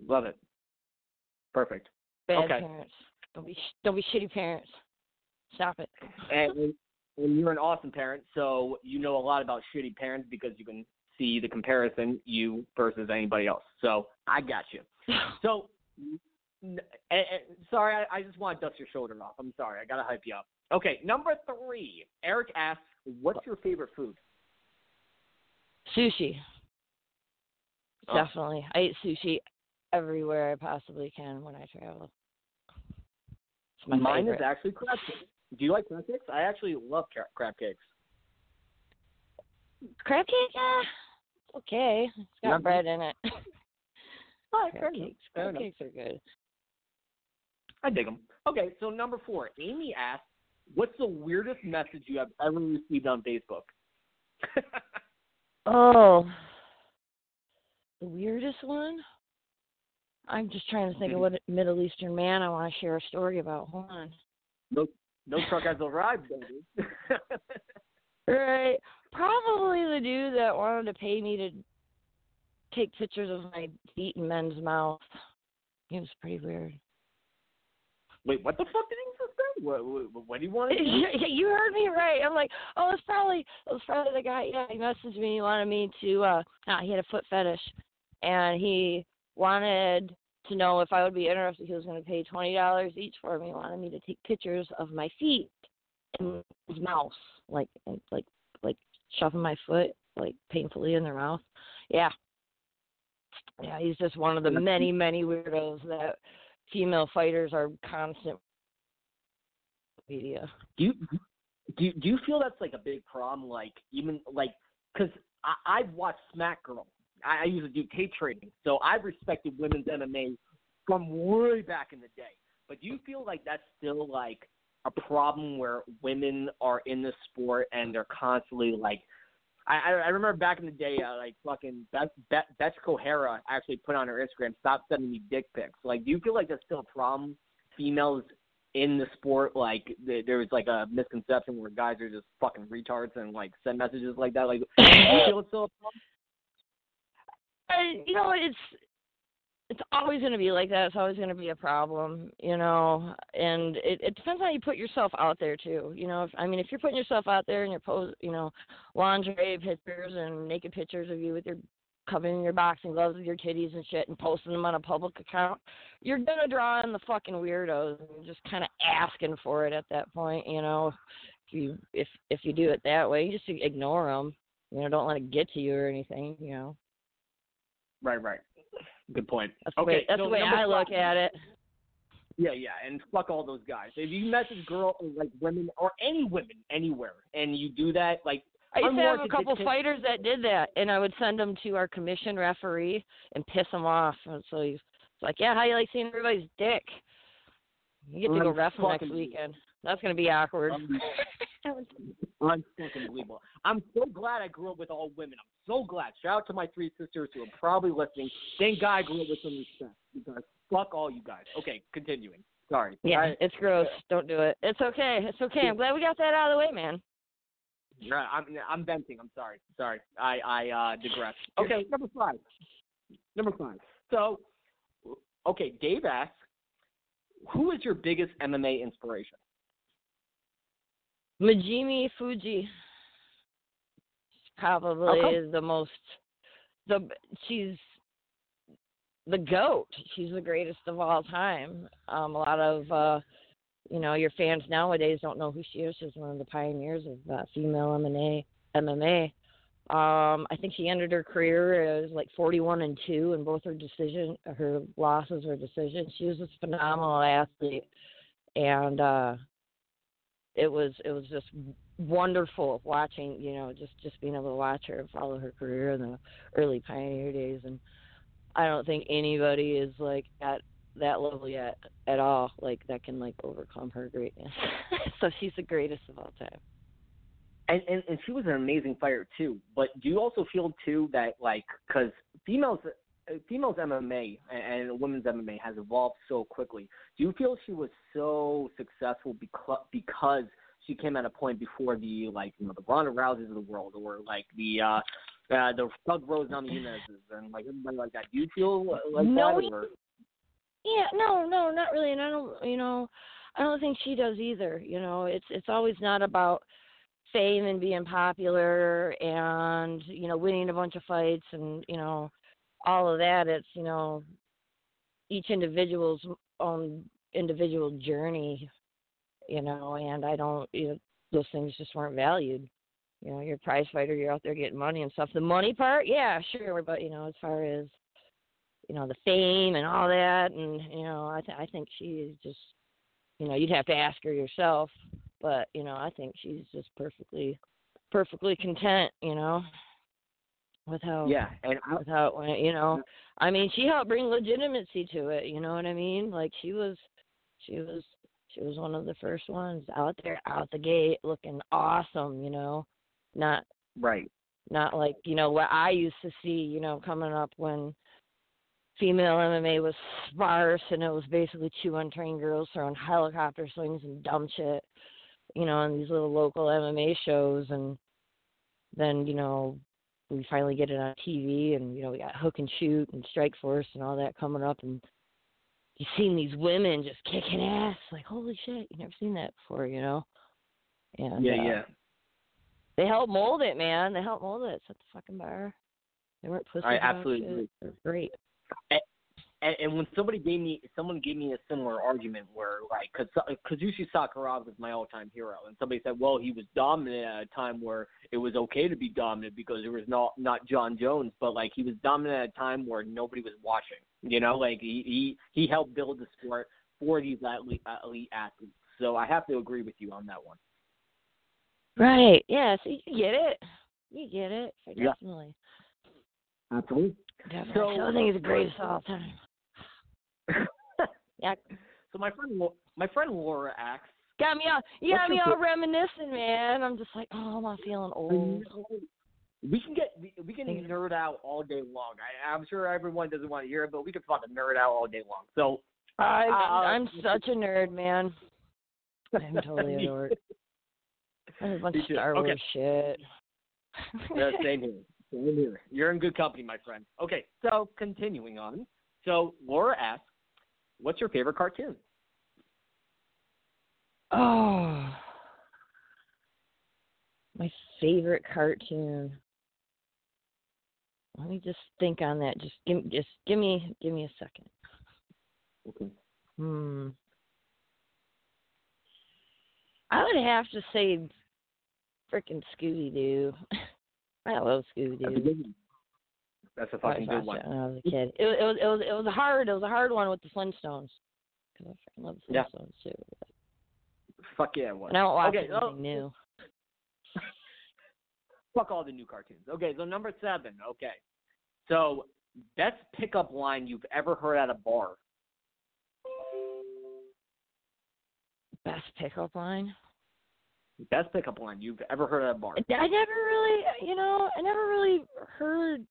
Love it. Perfect. Bad Okay. parents. Don't be don't be shitty parents. Stop it. And, and you're an awesome parent, so you know a lot about shitty parents because you can see the comparison you versus anybody else. So I got you. So, and, and, sorry, I, I just want to dust your shoulder off. I'm sorry. I gotta hype you up. Okay, number three. Eric asks, "What's your favorite food?" Sushi. Oh. Definitely. I eat sushi everywhere I possibly can when I travel. Mine favorite. is actually crab cakes. Do you like crab cakes? I actually love cra- crab cakes. crab cake. Yeah, it's okay. It's got bread in it. Oh, crab cakes. Crab enough. cakes are good. I dig them. Okay, so number four. Amy asks, "What's the weirdest message you have ever received on Facebook?" Oh, the weirdest one. I'm just trying to think of what Middle Eastern man I want to share a story about. Hold on. no, no truck has arrived, baby. Right. Probably the dude that wanted to pay me to take pictures of my feet in men's mouth. He was pretty weird. Wait, what the fuck did he just say? What, what, what do you want to do? you heard me right. I'm like, oh, it's probably it was probably the guy. Yeah, he messaged me. He wanted me to. uh ah, He had a foot fetish, and he wanted to know if I would be interested. He was going to pay twenty dollars each for me. He wanted me to take pictures of my feet in his mouth, like like like shoving my foot like painfully in their mouth. Yeah, yeah. He's just one of the many many weirdos that female fighters are constant media. Do you do you, do you feel that's like a big problem? Like even like because I've watched Smack Girl. I, I used to do tape trading, so I've respected women's MMA from way back in the day. But do you feel like that's still like a problem where women are in the sport and they're constantly like. I, I I remember back in the day, uh, like fucking Beth, Beth, Beth Kohara actually put on her Instagram, "Stop sending me dick pics." Like, do you feel like that's still a problem? Females in the sport, like th- there was like a misconception where guys are just fucking retards and like send messages like that. Like, do you feel it's still a problem? I, you know, it's it's always going to be like that. It's always going to be a problem, you know. And it it depends how you put yourself out there too. You know, if, I mean, if you're putting yourself out there and you're pose, you know, lingerie pictures and naked pictures of you with your covering your boxing gloves with your titties and shit and posting them on a public account, you're gonna draw in the fucking weirdos and just kind of asking for it at that point, you know. If you if if you do it that way, you just ignore them. You know, don't let it get to you or anything. You know. Right, right. Good point. That's the okay, way, that's so the way I look five- at it. Yeah, yeah, and fuck all those guys. If you message girl like women or any women anywhere, and you do that, like I used to have a couple pic- fighters that did that, and I would send them to our commission referee and piss him off. And so he's like, "Yeah, how you like seeing everybody's dick? You get to go ref next weekend. That's gonna be awkward." Unbelievable. I'm so glad I grew up with all women. I'm so glad. Shout out to my three sisters who are probably listening. Thank God I grew up with some respect because fuck all you guys. Okay, continuing. Sorry. yeah, I, it's gross. Don't do it. It's okay. It's okay. I'm glad we got that out of the way, man. Right, I'm I'm venting. I'm sorry. Sorry. I I uh, digress. Okay, number five. Number five. So, okay, Dave asks, who is your biggest MMA inspiration? Megumi Fujii probably is the most the she's the goat. She's the greatest of all time. Um, a lot of uh, you know your fans nowadays don't know who she is. She's one of the pioneers of uh, female MMA. MMA. Um, I think she ended her career as like 41 and two, and both her decision, her losses were decisions. She was a phenomenal athlete, and uh, it was it was just wonderful watching. You know, just just being able to watch her and follow her career in the early pioneer days. And I don't think anybody is like at that level yet at all. Like that can like overcome her greatness. so she's the greatest of all time. and, and and she was an amazing fighter too. But do you also feel too that like because females females MMA and, and women's MMA has evolved so quickly. Do you feel she was so successful because because she came at a point before the like you know the Ronda Rouseys of the world or like the uh uh the Thug Rose Namajunas and like everybody like that. Do you feel like No, that or Yeah, no, no, not really. And I don't, you know, I don't think she does either. You know, it's it's always not about fame and being popular and you know winning a bunch of fights and you know all of that. It's you know each individual's own individual journey. You know, and I don't. You know, those things just weren't valued. You know, you're a prize fighter. You're out there getting money and stuff. The money part, yeah, sure, but you know, as far as you know the fame and all that and you know i th- i think she is just you know you'd have to ask her yourself but you know i think she's just perfectly perfectly content you know with how yeah? And I, with how it went you know i mean she helped bring legitimacy to it you know what i mean like she was she was she was one of the first ones out there out the gate looking awesome you know not right. not like you know what I used to see, you know, coming up when female MMA was sparse and it was basically two untrained girls throwing helicopter swings and dumb shit, you know, on these little local MMA shows and then, you know, we finally get it on TV and, you know, we got Hook and Shoot and Strikeforce and all that coming up and you seen these women just kicking ass, like, holy shit, you never seen that before, you know? And Yeah, uh, yeah. they helped mold it, man. They helped mold it. Set the fucking bar. They weren't pussies. I absolutely agree. Great. And, and when somebody gave me someone gave me a similar argument where like because Kazushi Sakuraba is my all-time hero, and somebody said, well, he was dominant at a time where it was okay to be dominant because there was not not Jon Jones, but like he was dominant at a time where nobody was watching. You know, like he he, he helped build the sport for these elite, elite athletes. So I have to agree with you on that one. Right. Yeah. So you get it. You get it. Yeah. Definitely. Absolutely. Definitely. So- So, I think he's the uh, greatest of all time. Yeah. So my friend my friend Laura asks, Got me all. You got me all reminiscing, man. I'm just like, oh, I'm not feeling old? We can get we, we can nerd out all day long. I, I'm sure everyone doesn't want to hear it, but we can fucking nerd out all day long. So I, Uh, I'm such a nerd, man. I'm totally a nerd. There's a bunch of. Star Okay. Wars shit. yeah, same here. Same here. You're in good company, my friend. Okay, so continuing on. So Laura asks, "What's your favorite cartoon?" Oh, my favorite cartoon. Let me just think on that. Just give just give me give me a second. Okay. Hmm. I would have to say, frickin' Scooby Doo. I love Scooby Doo. That's a fucking good one. When I was a kid, it, was- it was it was it was a hard it was a hard one with the Flintstones. Cause I freaking love the Yeah. Flintstones too. Fuck yeah, it was. And I don't watch okay, oh, anything oh, new. Fuck all the new cartoons. Okay, so number seven. Okay, so best pickup line you've ever heard at a bar. Best pickup line. Best pickup line you've ever heard at a bar. I never really, you know, I never really heard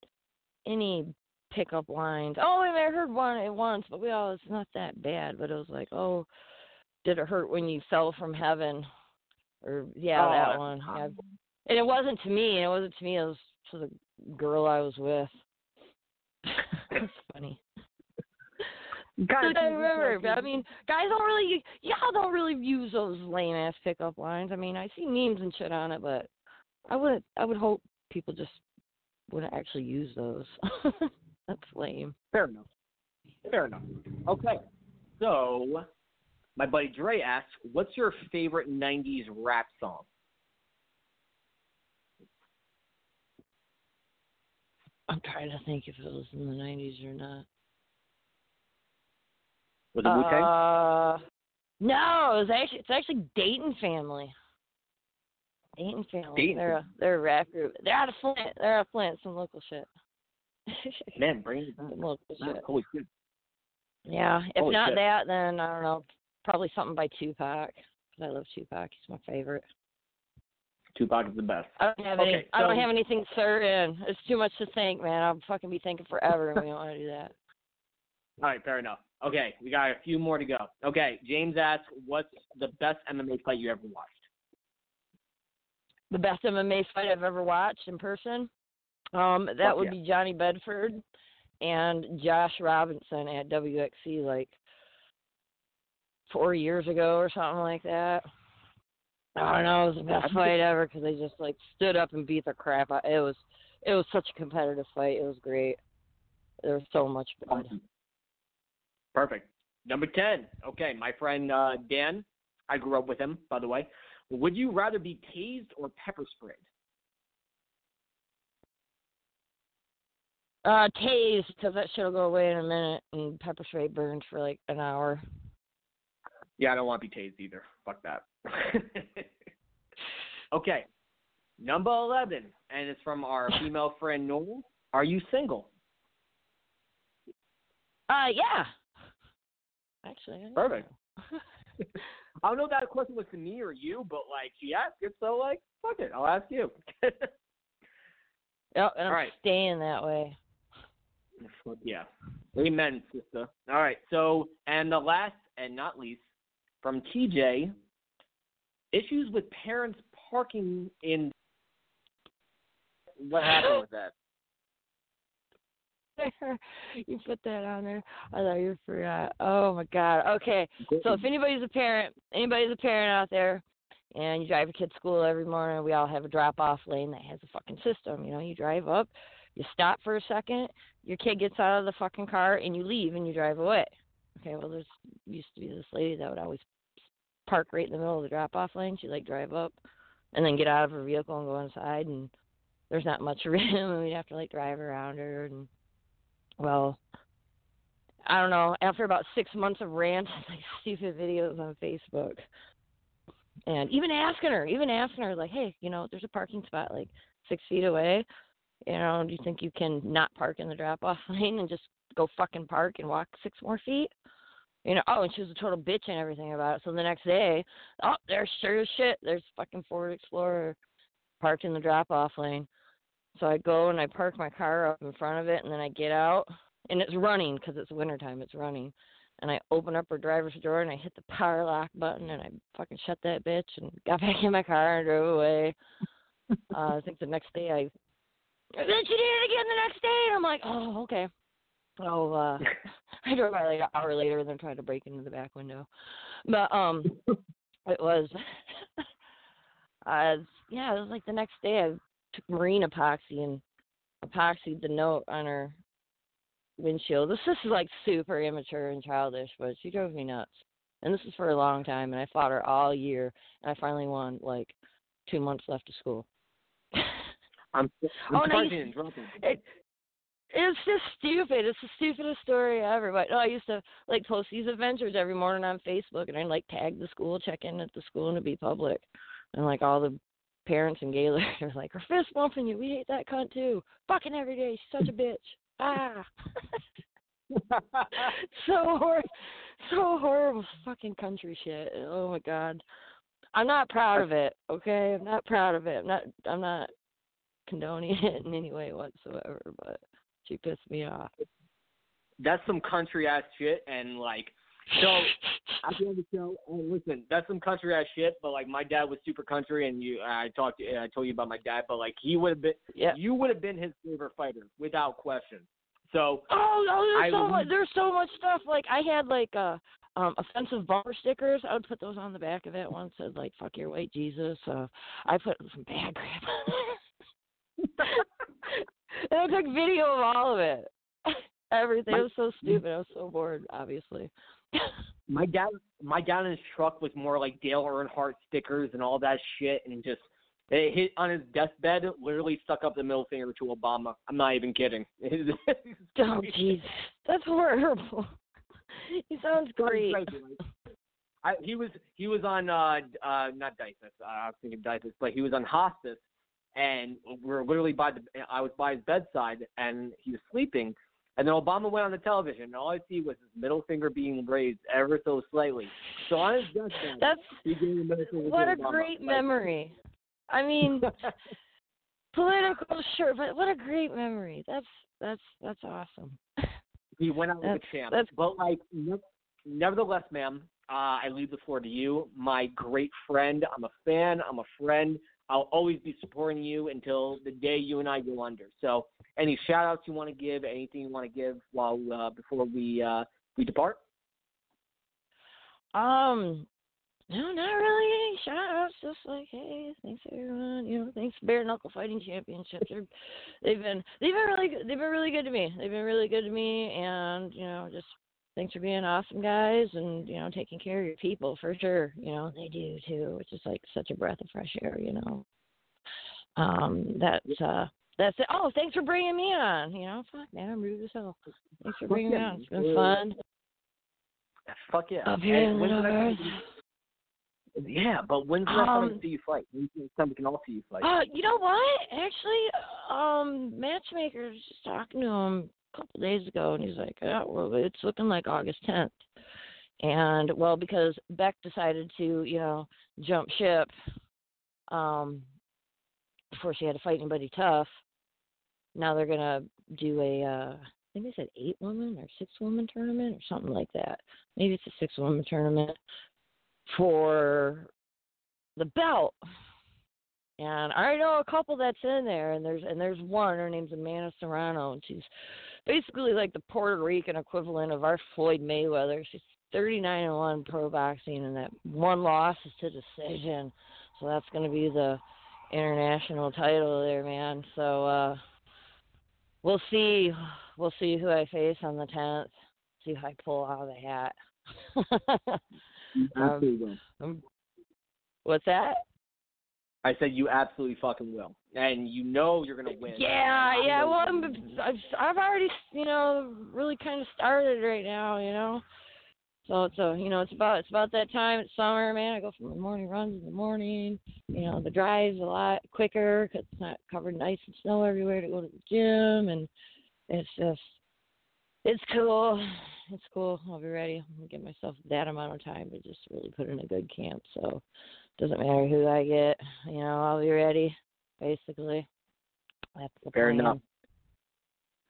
any pickup lines. Oh, I mean, I heard one at once, but we all it's not that bad. But it was like, oh, did it hurt when you fell from heaven? Or yeah, Oh, that one. Yeah. And it wasn't to me. It wasn't to me. It was to the girl I was with. It's funny. Guys, I remember, I mean, guys don't really, y'all don't really use those lame ass pickup lines. I mean, I see memes and shit on it, but I would, I would hope people just wouldn't actually use those. That's lame. Fair enough. Fair enough. Okay. So, my buddy Dre asks, "What's your favorite '90s rap song?" I'm trying to think if it was in the '90s or not. Was it Wu Tang? Uh, no, it was actually, it's actually Dayton Family. Dayton Family. Dayton They're a, they're a rap group. They're out of Flint. They're out of Flint. Some local shit. Man, bring it back. Some local shit. Holy shit. Yeah, if Holy not shit. that, then I don't know. Probably something by Tupac. 'cause I love Tupac. He's my favorite. Tupac is the best. I don't have Okay, any. I don't have anything certain. It's too much to think, man. I'll fucking be thinking forever, and we don't want to do that. All right, fair enough. Okay, we got a few more to go. Okay, James asks, what's the best MMA fight you ever watched? The best MMA fight I've ever watched in person. Um, that would yeah. be Johnny Bedford and Josh Robinson at WXC like four years ago or something like that. I don't know. It was the best fight ever because they just like stood up and beat the crap out. It was it was such a competitive fight. It was great. There was so much blood. Perfect. Number 10. Okay, my friend uh, Dan, I grew up with him, by the way. Would you rather be tased or pepper sprayed? Uh, tase because that shit'll go away in a minute, and pepper spray burns for like an hour. Yeah, I don't want to be tased either. Fuck that. okay, number 11, and it's from our female friend Noel. Are you single? Uh, yeah. Actually, I Perfect. I don't know if that question was to me or you, but like she asked it, so like fuck it, I'll ask you. Yep, and I'm right. staying that way. Yeah. Amen, sister. All right. So, and the last and not least, from TJ, issues with parents parking in. What happened with that? you put that on there. I thought you forgot. Oh my god. Okay. So if anybody's a parent, anybody's a parent out there, and you drive your kid to school every morning, we all have a drop-off lane that has a fucking system. You know, you drive up, you stop for a second, your kid gets out of the fucking car, and you leave and you drive away. Okay. Well, there's used to be this lady that would always park right in the middle of the drop-off lane. She'd like drive up, and then get out of her vehicle and go inside, and there's not much room, and we'd have to like drive around her and well, I don't know. After about six months of rants, like stupid videos on Facebook, and even asking her, even asking her, like, hey, you know, there's a parking spot like six feet away. You know, do you think you can not park in the drop-off lane and just go fucking park and walk six more feet? You know, oh, and she was a total bitch and everything about it. So the next day, oh, there's sure as shit, there's fucking Ford Explorer parked in the drop-off lane. So I go and I park my car up in front of it, and then I get out, and it's running because it's wintertime. It's running, and I open up her driver's door and I hit the power lock button and I fucking shut that bitch and got back in my car and drove away. uh, I think the next day I, then she did it again the next day, and I'm like, oh okay. So uh, I drove by like an hour later and then tried to break into the back window, but um, it was, uh, yeah, it was like the next day I took marine epoxy and epoxied the note on her windshield. This, this is like super immature and childish, but she drove me nuts. And this is for a long time, and I fought her all year, and I finally won like two months left of school. I'm, I'm Oh, no, you- you didn't drop it. it it's just stupid. It's the stupidest story ever. But no, I used to like post these adventures every morning on Facebook, and I'd like tag the school, check in at the school, and it'd be public. And like all the parents and Gaylord are like, "Her fist bumping you. We hate that cunt too. Fucking every day. She's such a bitch." Ah. so hor- so horrible fucking country shit. Oh my god. I'm not proud of it, okay? I'm not proud of it. I'm not I'm not condoning it in any way whatsoever, but she pissed me off. That's some country ass shit, and like, so end of the show, oh, listen, that's some country ass shit. But like, my dad was super country, and you, I talked, to, I told you about my dad, but like, he would have been, Yeah. you would have been his favorite fighter without question. So Oh no, there's I so much there's so much stuff. Like I had like uh um offensive bumper stickers. I would put those on the back of it. One said like fuck your white Jesus. Uh I put some bad crap on it. and I took video of all of it. Everything. It was so stupid. I was so bored, obviously. My dad, my dad in his truck was more like Dale Earnhardt stickers and all that shit, and just it hit on his deathbed, literally stuck up the middle finger to Obama. I'm not even kidding. oh jeez. That's horrible. he sounds great. I, he was he was on uh uh not Dysus, uh, I was thinking Dysus, but he was on hospice, and we are literally by the I was by his bedside, and he was sleeping, and then Obama went on the television, and all I see was his middle finger being raised ever so slightly. So on his deathbed, That's he gave the middle finger what a Obama. great Like, memory. I mean, political, sure, but what a great memory. That's that's that's awesome. he went out That's- a champ. that's- But like, nevertheless, ma'am, uh, I leave the floor to you, my great friend. I'm a fan. I'm a friend. I'll always be supporting you until the day you and I go under. So, any shout outs you want to give, anything you want to give while uh, before we uh, we depart? Um, no, not really any shout outs. Just like, hey, thanks everyone. You know, thanks Bare Knuckle Fighting Championships. They're, they've been they've been really good. They've been really good to me. They've been really good to me, and you know, just thanks for being awesome guys, and you know, taking care of your people for sure. You know, they do too, which is like such a breath of fresh air. You know, um, that's uh. That's it. Oh, thanks for bringing me on. You know, fuck man, I'm rude as hell. Thanks for bringing me on. It's been fun. Fuck yeah. Up here And when's the next Earth. time we- Yeah, but when's the next time see you fight? When's the time we can all see you fight? Uh, you know what? Actually, um, matchmaker was just talking to him couple days ago, and he's like, "Yeah, well, it's looking like August 10th." And well, because Beck decided to, you know, jump ship, um, before she had to fight anybody tough. Now they're gonna do a, uh, I think they said eight woman or six woman tournament or something like that. Maybe it's a six woman tournament for the belt. And I know a couple that's in there, and there's and there's one. Her name's Amanda Serrano, and she's basically like the Puerto Rican equivalent of our Floyd Mayweather. She's 39 and one pro boxing, and that one loss is to decision. So that's going to be the international title there, man. So uh we'll see. We'll see who I face on the 10th. See who I pull out of the hat. um, um, what's that? I said you absolutely fucking will, and you know you're gonna win. Yeah, I yeah. Well, I'm, I've I've already you know really kind of started right now, you know. So it's a you know it's about it's about that time. It's summer, man. I go for my morning runs in the morning. You know the drive's a lot quicker 'cause it's not covered in ice and snow everywhere to go to the gym, and it's just it's cool. It's cool. I'll be ready. I'm gonna give myself that amount of time to just really put in a good camp. So doesn't matter who I get. You know I'll be ready. Basically, that's the Fair plan. enough.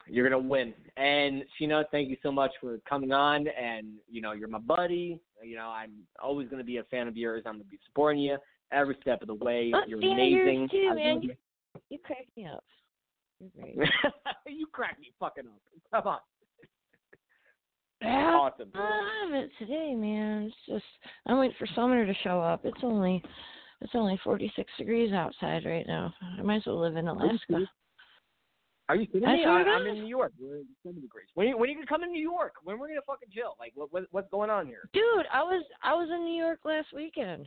You're gonna win. And Sheena, thank you so much for coming on. And you know, you're my buddy. You know, I'm always gonna be a fan of yours. I'm gonna be supporting you every step of the way. Oh, you're yours amazing. too, man. you. You crack me up. You're great. you crack me fucking up. Come on. Yeah. Awesome. I love it today, man. It's just I'm waiting for summer to show up. It's only it's only 46 degrees outside right now. I might as well live in Alaska. Are you kidding me? I, I'm in New York. We're in 70 degrees. When are you, when are you gonna come in New York? When we're gonna fucking chill? Like what, what what's going on here? Dude, I was I was in New York last weekend.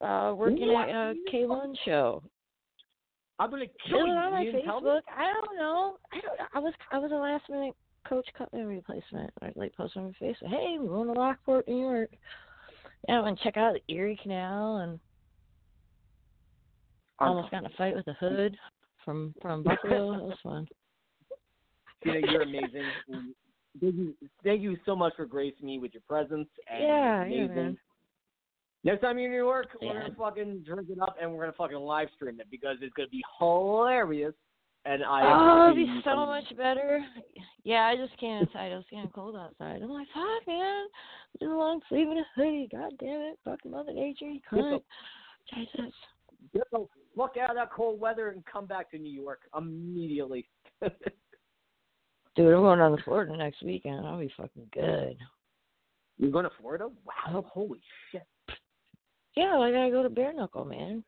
Uh working What? at a K1 show. I'm gonna kill it you. on my You didn't tell me? Facebook? I don't know. I don't I was I was a last minute coach Cutler replacement. I like post on my Facebook. Hey, we're going to Lockport, New York. Yeah, I and check out the Erie Canal and almost got in a fight with a hood from from Buffalo. that was fun. Tina, you're amazing. Thank you, thank you so much for gracing me with your presence. And Yeah, yeah, amazing. man. Next time you're in New York, we're gonna fucking drink it up and we're gonna fucking live stream it because it's gonna be hilarious. And I Oh, it'd be so coming. much better. Yeah, I just can't inside. I was getting cold outside. I'm like, fuck, man. Just a long sleeve and a hoodie. God damn it. Fucking Mother Nature, you cunt. Jesus. Get the fuck out of that cold weather and come back to New York immediately. Dude, I'm going down to Florida next weekend. I'll be fucking good. You're going to Florida? Wow! Holy shit! Yeah, I gotta go to Bare Knuckle, man.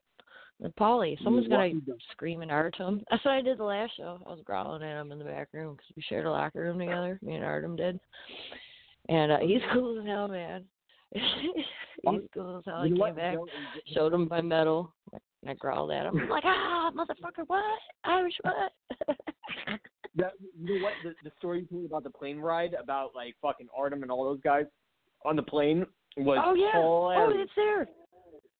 With Paulie. Someone's What gonna scream and Artem. That's what I did the last show. I was growling at him in the back room because we shared a locker room together. Me and Artem did. And uh, he's cool as hell, man. he's cool as hell. I came back, showed him my medal, and I growled at him. I'm like, ah, motherfucker, what? Irish what? That, you know what? The, the story you told me about the plane ride, about like fucking Artem and all those guys on the plane was oh yeah. Oh, it's there.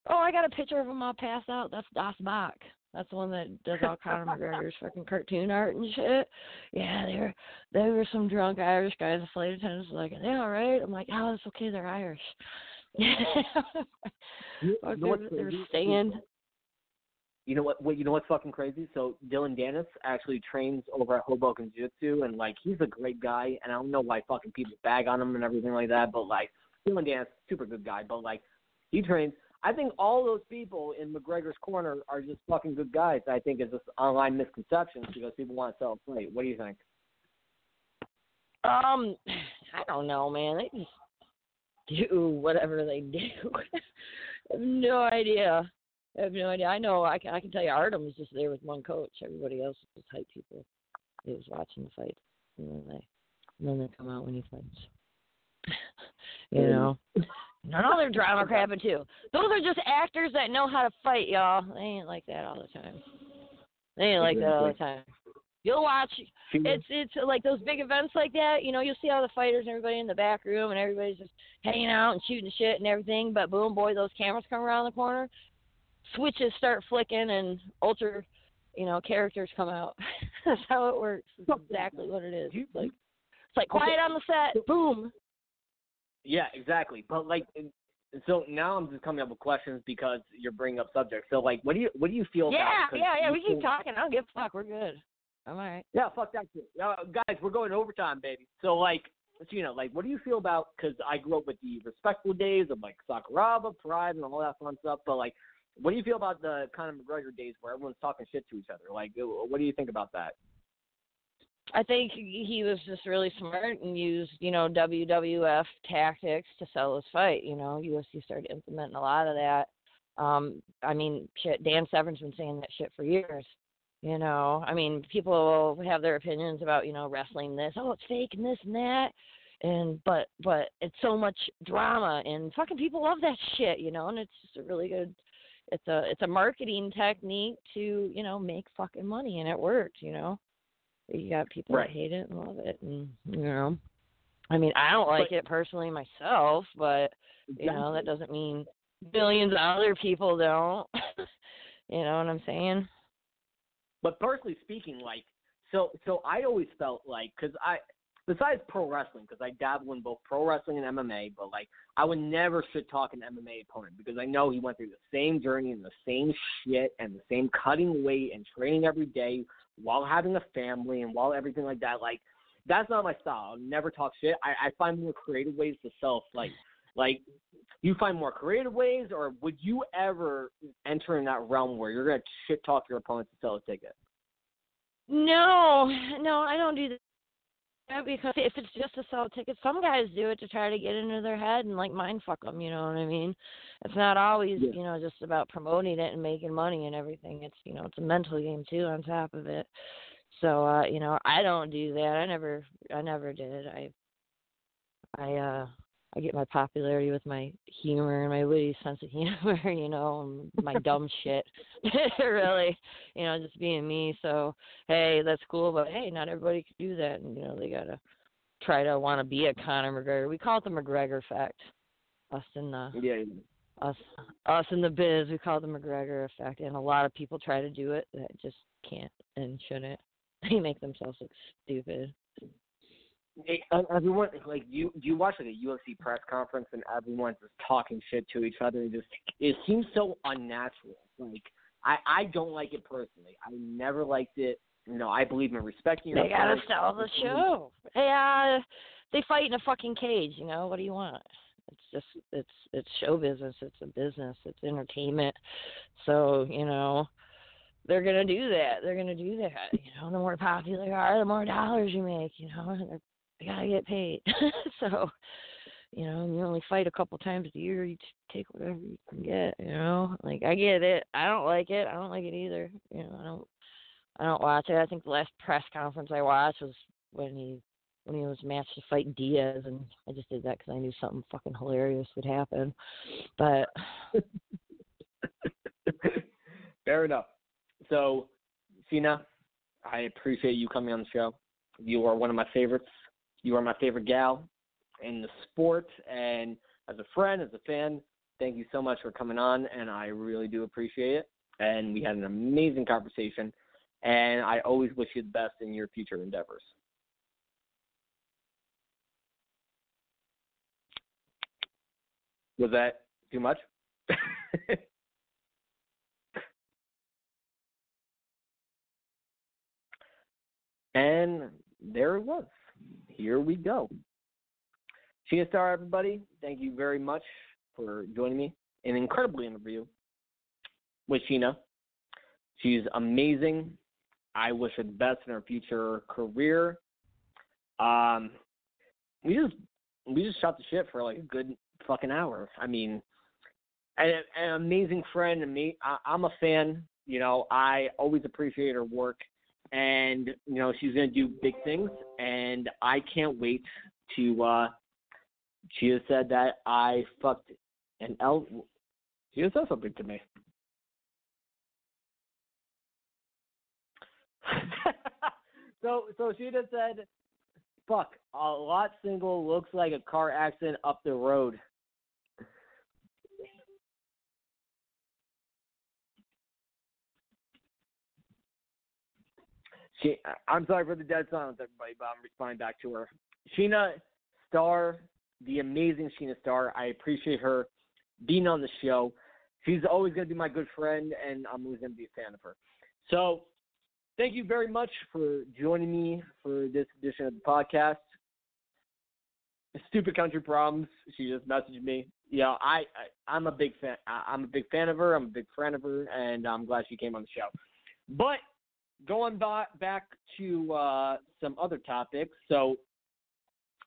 Oh, I got a picture of him all passed out. That's Das Bach. That's the one that does all Conor McGregor's fucking cartoon art and shit. Yeah, they were they were some drunk Irish guys. The flight attendants were like, "Are they all right?" I'm like, "Oh, it's okay. They're Irish." You- Fuck, you know they, were- they crazy? staying. you know what? What you know what's fucking crazy? So Dillon Danis actually trains over at Hoboken Jiu Jitsu, and like he's a great guy. And I don't know why fucking people bag on him and everything like that, but like Dillon Danis, super good guy. But like he trains. I think all those people in McGregor's corner are just fucking good guys. I think it's just online misconceptions because people want to sell a fight. What do you think? Um, I don't know, man. They just do whatever they do. I have no idea. I have no idea. I know. I can. I can tell you, Artem was just there with one coach. Everybody else was just hype people. He was watching the fight, and then they, and then they come out when he fights. you know, none of their drama crapping too. Those are just actors that know how to fight, y'all. They ain't like that all the time. They ain't like that all the time. You'll watch. It's it's like those big events like that. You know, you'll see all the fighters and everybody in the back room, and everybody's just hanging out and shooting shit and everything. But boom, boy, those cameras come around the corner, switches start flicking, and ultra, you know, characters come out. That's how it works. It's exactly what it is. It's like it's like quiet on the set, boom. Yeah, exactly. But like, so now I'm just coming up with questions because you're bringing up subjects. So like, what do you what do you feel? About? Yeah, about, yeah, yeah. We keep talking. I don't give a fuck. We're good. I'm all right. Yeah, fuck that shit. Uh, guys, we're going overtime, baby. So like, you know, like, what do you feel about? Because I grew up with the respectful days of like Sakuraba, Pride, and all that fun stuff. But like, what do you feel about the Conor McGregor days where everyone's talking shit to each other? Like, what do you think about that? I think he was just really smart and used, you know, WWF tactics to sell his fight. You know, UFC started implementing a lot of that. Um, I mean, shit, Dan Severn's been saying that shit for years. You know, I mean, people have their opinions about, you know, wrestling this, oh, it's fake and this and that. And but but it's so much drama and fucking people love that shit, you know, and it's just a really good it's a it's a marketing technique to, you know, make fucking money and it worked, you know. You got people Right. that hate it and love it, and you know, I mean, I don't like But- it personally myself, but you know, that doesn't mean billions of other people don't. you know what I'm saying? But personally speaking, like, so so I always felt like, because I, besides pro wrestling, because I dabble in both pro wrestling and MMA, but like, I would never shit talk an MMA opponent because I know he went through the same journey and the same shit and the same cutting weight and training every day while having a family and while everything like that. Like, that's not my style. I'll never talk shit. I, I find more creative ways to sell Like. Like, you find more creative ways, or would you ever enter in that realm where you're gonna shit talk your opponent to sell a ticket? No, no, I don't do that because if it's just to sell tickets, some guys do it to try to get into their head and like mind fuck them. You know what I mean? It's not always Yeah. you know just about promoting it and making money and everything. It's you know it's a mental game too on top of it. So uh, you know I don't do that. I never I never did. I I uh I get my popularity with my humor and my witty sense of humor, you know, and my dumb shit. really, you know, just being me. So hey, that's cool, but hey, not everybody can do that, and you know they gotta try to want to be a Conor McGregor. We call it the McGregor effect. Us in the Yeah. us us in the biz, we call it the McGregor effect, and a lot of people try to do it that just can't and shouldn't. They make themselves look stupid. Uh, everyone, like, you do you watch like a UFC press conference and everyone's just talking shit to each other? It just it seems so unnatural. Like, I I don't like it personally. I never liked it. You know, I believe in respecting your. They gotta sell the show. Yeah, they fight in a fucking cage. You know what do you want? It's just it's it's show business. It's a business. It's entertainment. So you know they're gonna do that. They're gonna do that. You know, the more popular you are, the more dollars you make. You know, they're- they gotta get paid. so you know, you only fight a couple times a year. You take whatever you can get. You know, like I get it. I don't like it. I don't like it either. You know, I don't. I don't watch it. I think the last press conference I watched was when he when he was matched to fight Diaz, and I just did that because I knew something fucking hilarious would happen. But Fair enough. So, Sheena, I appreciate you coming on the show. You are one of my favorites. You are my favorite gal in the sport, and as a friend, as a fan, thank you so much for coming on, and I really do appreciate it. And we had an amazing conversation, and I always wish you the best in your future endeavors. Was that too much? and there it was. Here we go. Sheena Star, everybody, thank you very much for joining me. An incredible interview with Sheena. She's amazing. I wish her the best in her future career. Um, we just we just shot the shit for like a good fucking hour. I mean, an, an amazing friend me. I'm a fan. You know, I always appreciate her work, and you know she's gonna do big things, and I can't wait to. uh She has said that I fucked an L. She has said something to me. so so she just said, "Fuck, a lot single looks like a car accident up the road." She, I'm sorry for the dead silence, everybody, but I'm responding back to her. Sheena Star, the amazing Sheena Star. I appreciate her being on the show. She's always going to be my good friend, and I'm always going to be a fan of her. So, thank you very much for joining me for this edition of the podcast. Stupid country problems. She just messaged me. Yeah, I, I I'm a big fan. I, I'm a big fan of her. I'm a big friend of her, and I'm glad she came on the show. But going back to uh, some other topics. So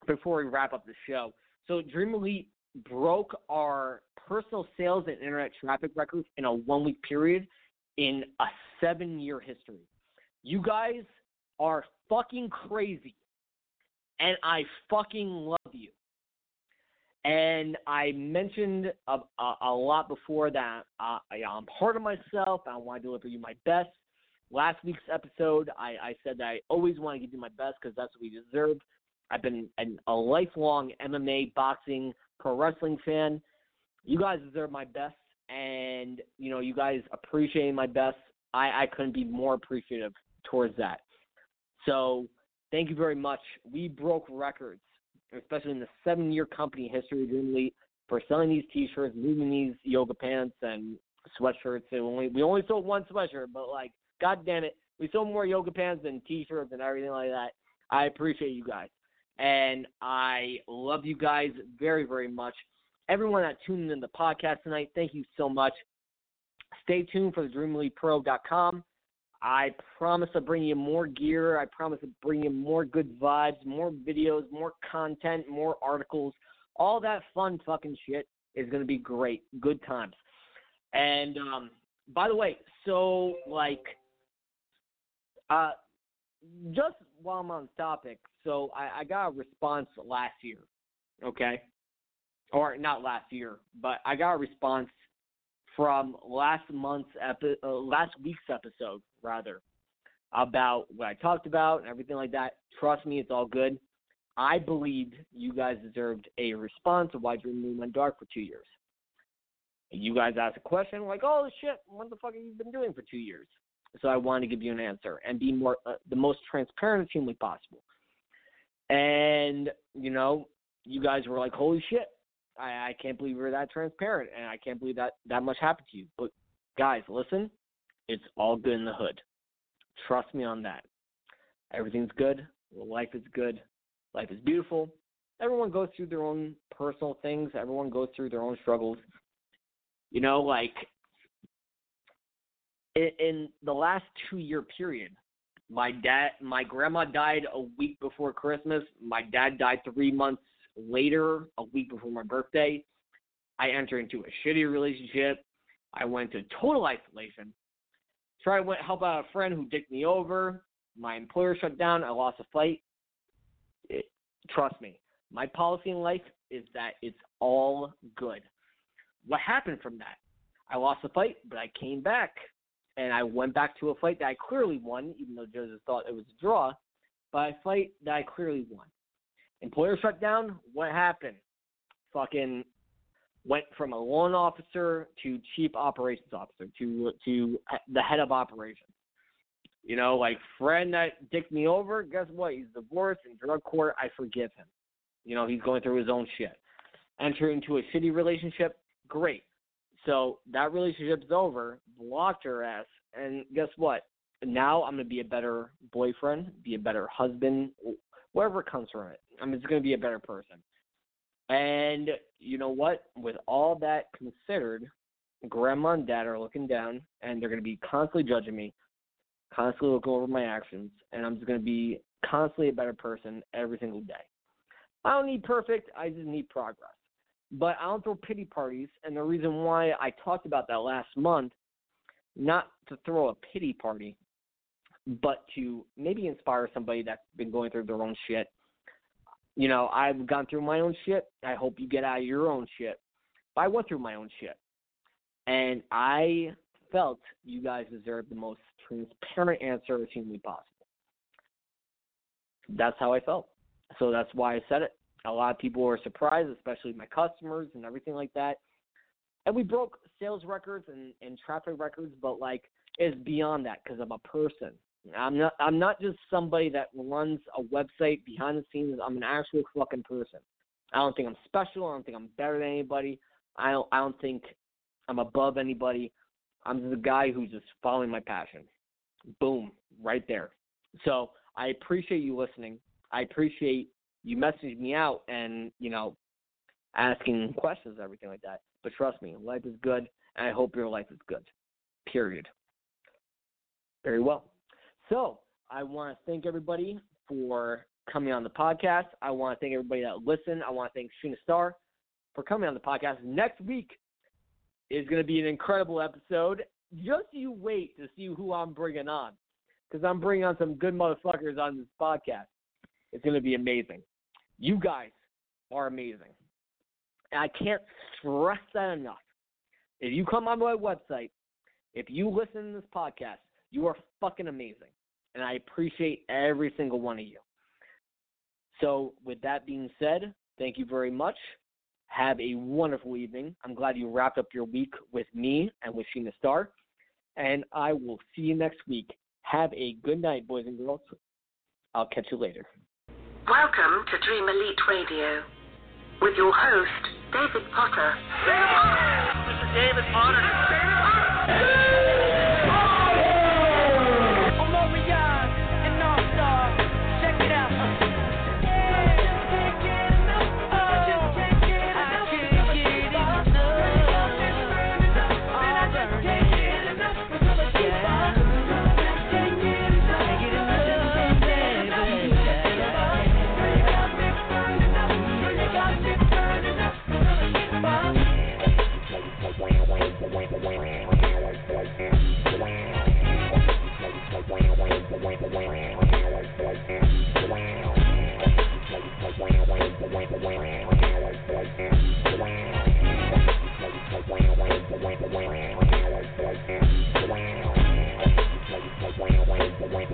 before we wrap up the show, so Dream Elite broke our personal sales and internet traffic records in a one week period in a seven year history. You guys are fucking crazy, and I fucking love you. And I mentioned a, a, a lot before that uh, I, I'm hard on myself. I want to deliver you my best. Last week's episode, I, I said that I always want to give you my best because that's what we deserve. I've been an, a lifelong MMA, boxing, pro wrestling fan. You guys deserve my best, and you know you guys appreciating my best. I, I couldn't be more appreciative towards that. So thank you very much. We broke records, especially in the seven-year company history Dream for selling these T-shirts, moving these yoga pants and sweatshirts. And only we only sold one sweatshirt, but like, god damn it, we sold more yoga pants than T-shirts and everything like that. I appreciate you guys, and I love you guys very, very much. Everyone that tuned in the podcast tonight, thank you so much. Stay tuned for the DreamElitePro.com. I promise to bring you more gear. I promise to bring you more good vibes, more videos, more content, more articles. All that fun fucking shit is going to be great. Good times. And um, by the way, so like, uh, just while I'm on topic, so I, I got a response last year, okay, or not last year, but I got a response from last month's epi- uh, last week's episode rather about what I talked about and everything like that. Trust me, it's all good. I believed you guys deserved a response of why Dream Moon went dark for two years. You guys asked a question like, "Oh shit, what the fuck have you been doing for two years?" So I wanted to give you an answer and be more uh, the most transparent as humanly possible. And you know, you guys were like, "Holy shit, I, I can't believe you're that transparent, and I can't believe that that much happened to you." But guys, listen, it's all good in the hood. Trust me on that. Everything's good. Life is good. Life is beautiful. Everyone goes through their own personal things. Everyone goes through their own struggles. You know, like in, in the last two year period, my dad, my grandma died a week before Christmas. My dad died three months later, a week before my birthday. I entered into a shitty relationship. I went to total isolation. Tried to help out a friend who dicked me over. My employer shut down. I lost a fight. It, trust me, my policy in life is that it's all good. What happened from that? I lost a fight, but I came back and I went back to a fight that I clearly won, even though Joseph thought it was a draw. But a fight that I clearly won. Employer shut down. What happened? Fucking went from a loan officer to chief operations officer to to the head of operations. You know, like friend that dicked me over. Guess what? He's divorced in drug court. I forgive him. You know, he's going through his own shit. Enter into a shitty relationship. Great. So that relationship's over. Blocked her ass, and guess what? now I'm gonna be a better boyfriend, be a better husband, wherever it comes from it. I'm just gonna be a better person. And you know what? With all that considered, grandma and dad are looking down and they're gonna be constantly judging me, constantly looking over my actions, and I'm just gonna be constantly a better person every single day. I don't need perfect, I just need progress. But I don't throw pity parties, and the reason why I talked about that last month, not to throw a pity party, but to maybe inspire somebody that's been going through their own shit. You know, I've gone through my own shit. I hope you get out of your own shit. But I went through my own shit. And I felt you guys deserved the most transparent answer as humanly possible. That's how I felt. So that's why I said it. A lot of people were surprised, especially my customers and everything like that. And we broke sales records and, and traffic records, but like it's beyond that because I'm a person. I'm not I'm not just somebody that runs a website behind the scenes. I'm an actual fucking person. I don't think I'm special. I don't think I'm better than anybody. I don't I don't think I'm above anybody. I'm just a guy who's just following my passion. Boom, right there. So I appreciate you listening. I appreciate you messaging me out and, you know, asking questions everything like that. But trust me, life is good, and I hope your life is good. Period. Very well. So I want to thank everybody for coming on the podcast. I want to thank everybody that listened. I want to thank Sheena Star for coming on the podcast. Next week is going to be an incredible episode. Just you wait to see who I'm bringing on because I'm bringing on some good motherfuckers on this podcast. It's going to be amazing. You guys are amazing. And I can't stress that enough. If you come on my website, if you listen to this podcast, you are fucking amazing. And I appreciate every single one of you. So, with that being said, thank you very much. Have a wonderful evening. I'm glad you wrapped up your week with me and with Sheena Star. And I will see you next week. Have a good night, boys and girls. I'll catch you later. Welcome to Dream Elite Radio with your host, David Potter. Mr. David Potter.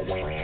Wow.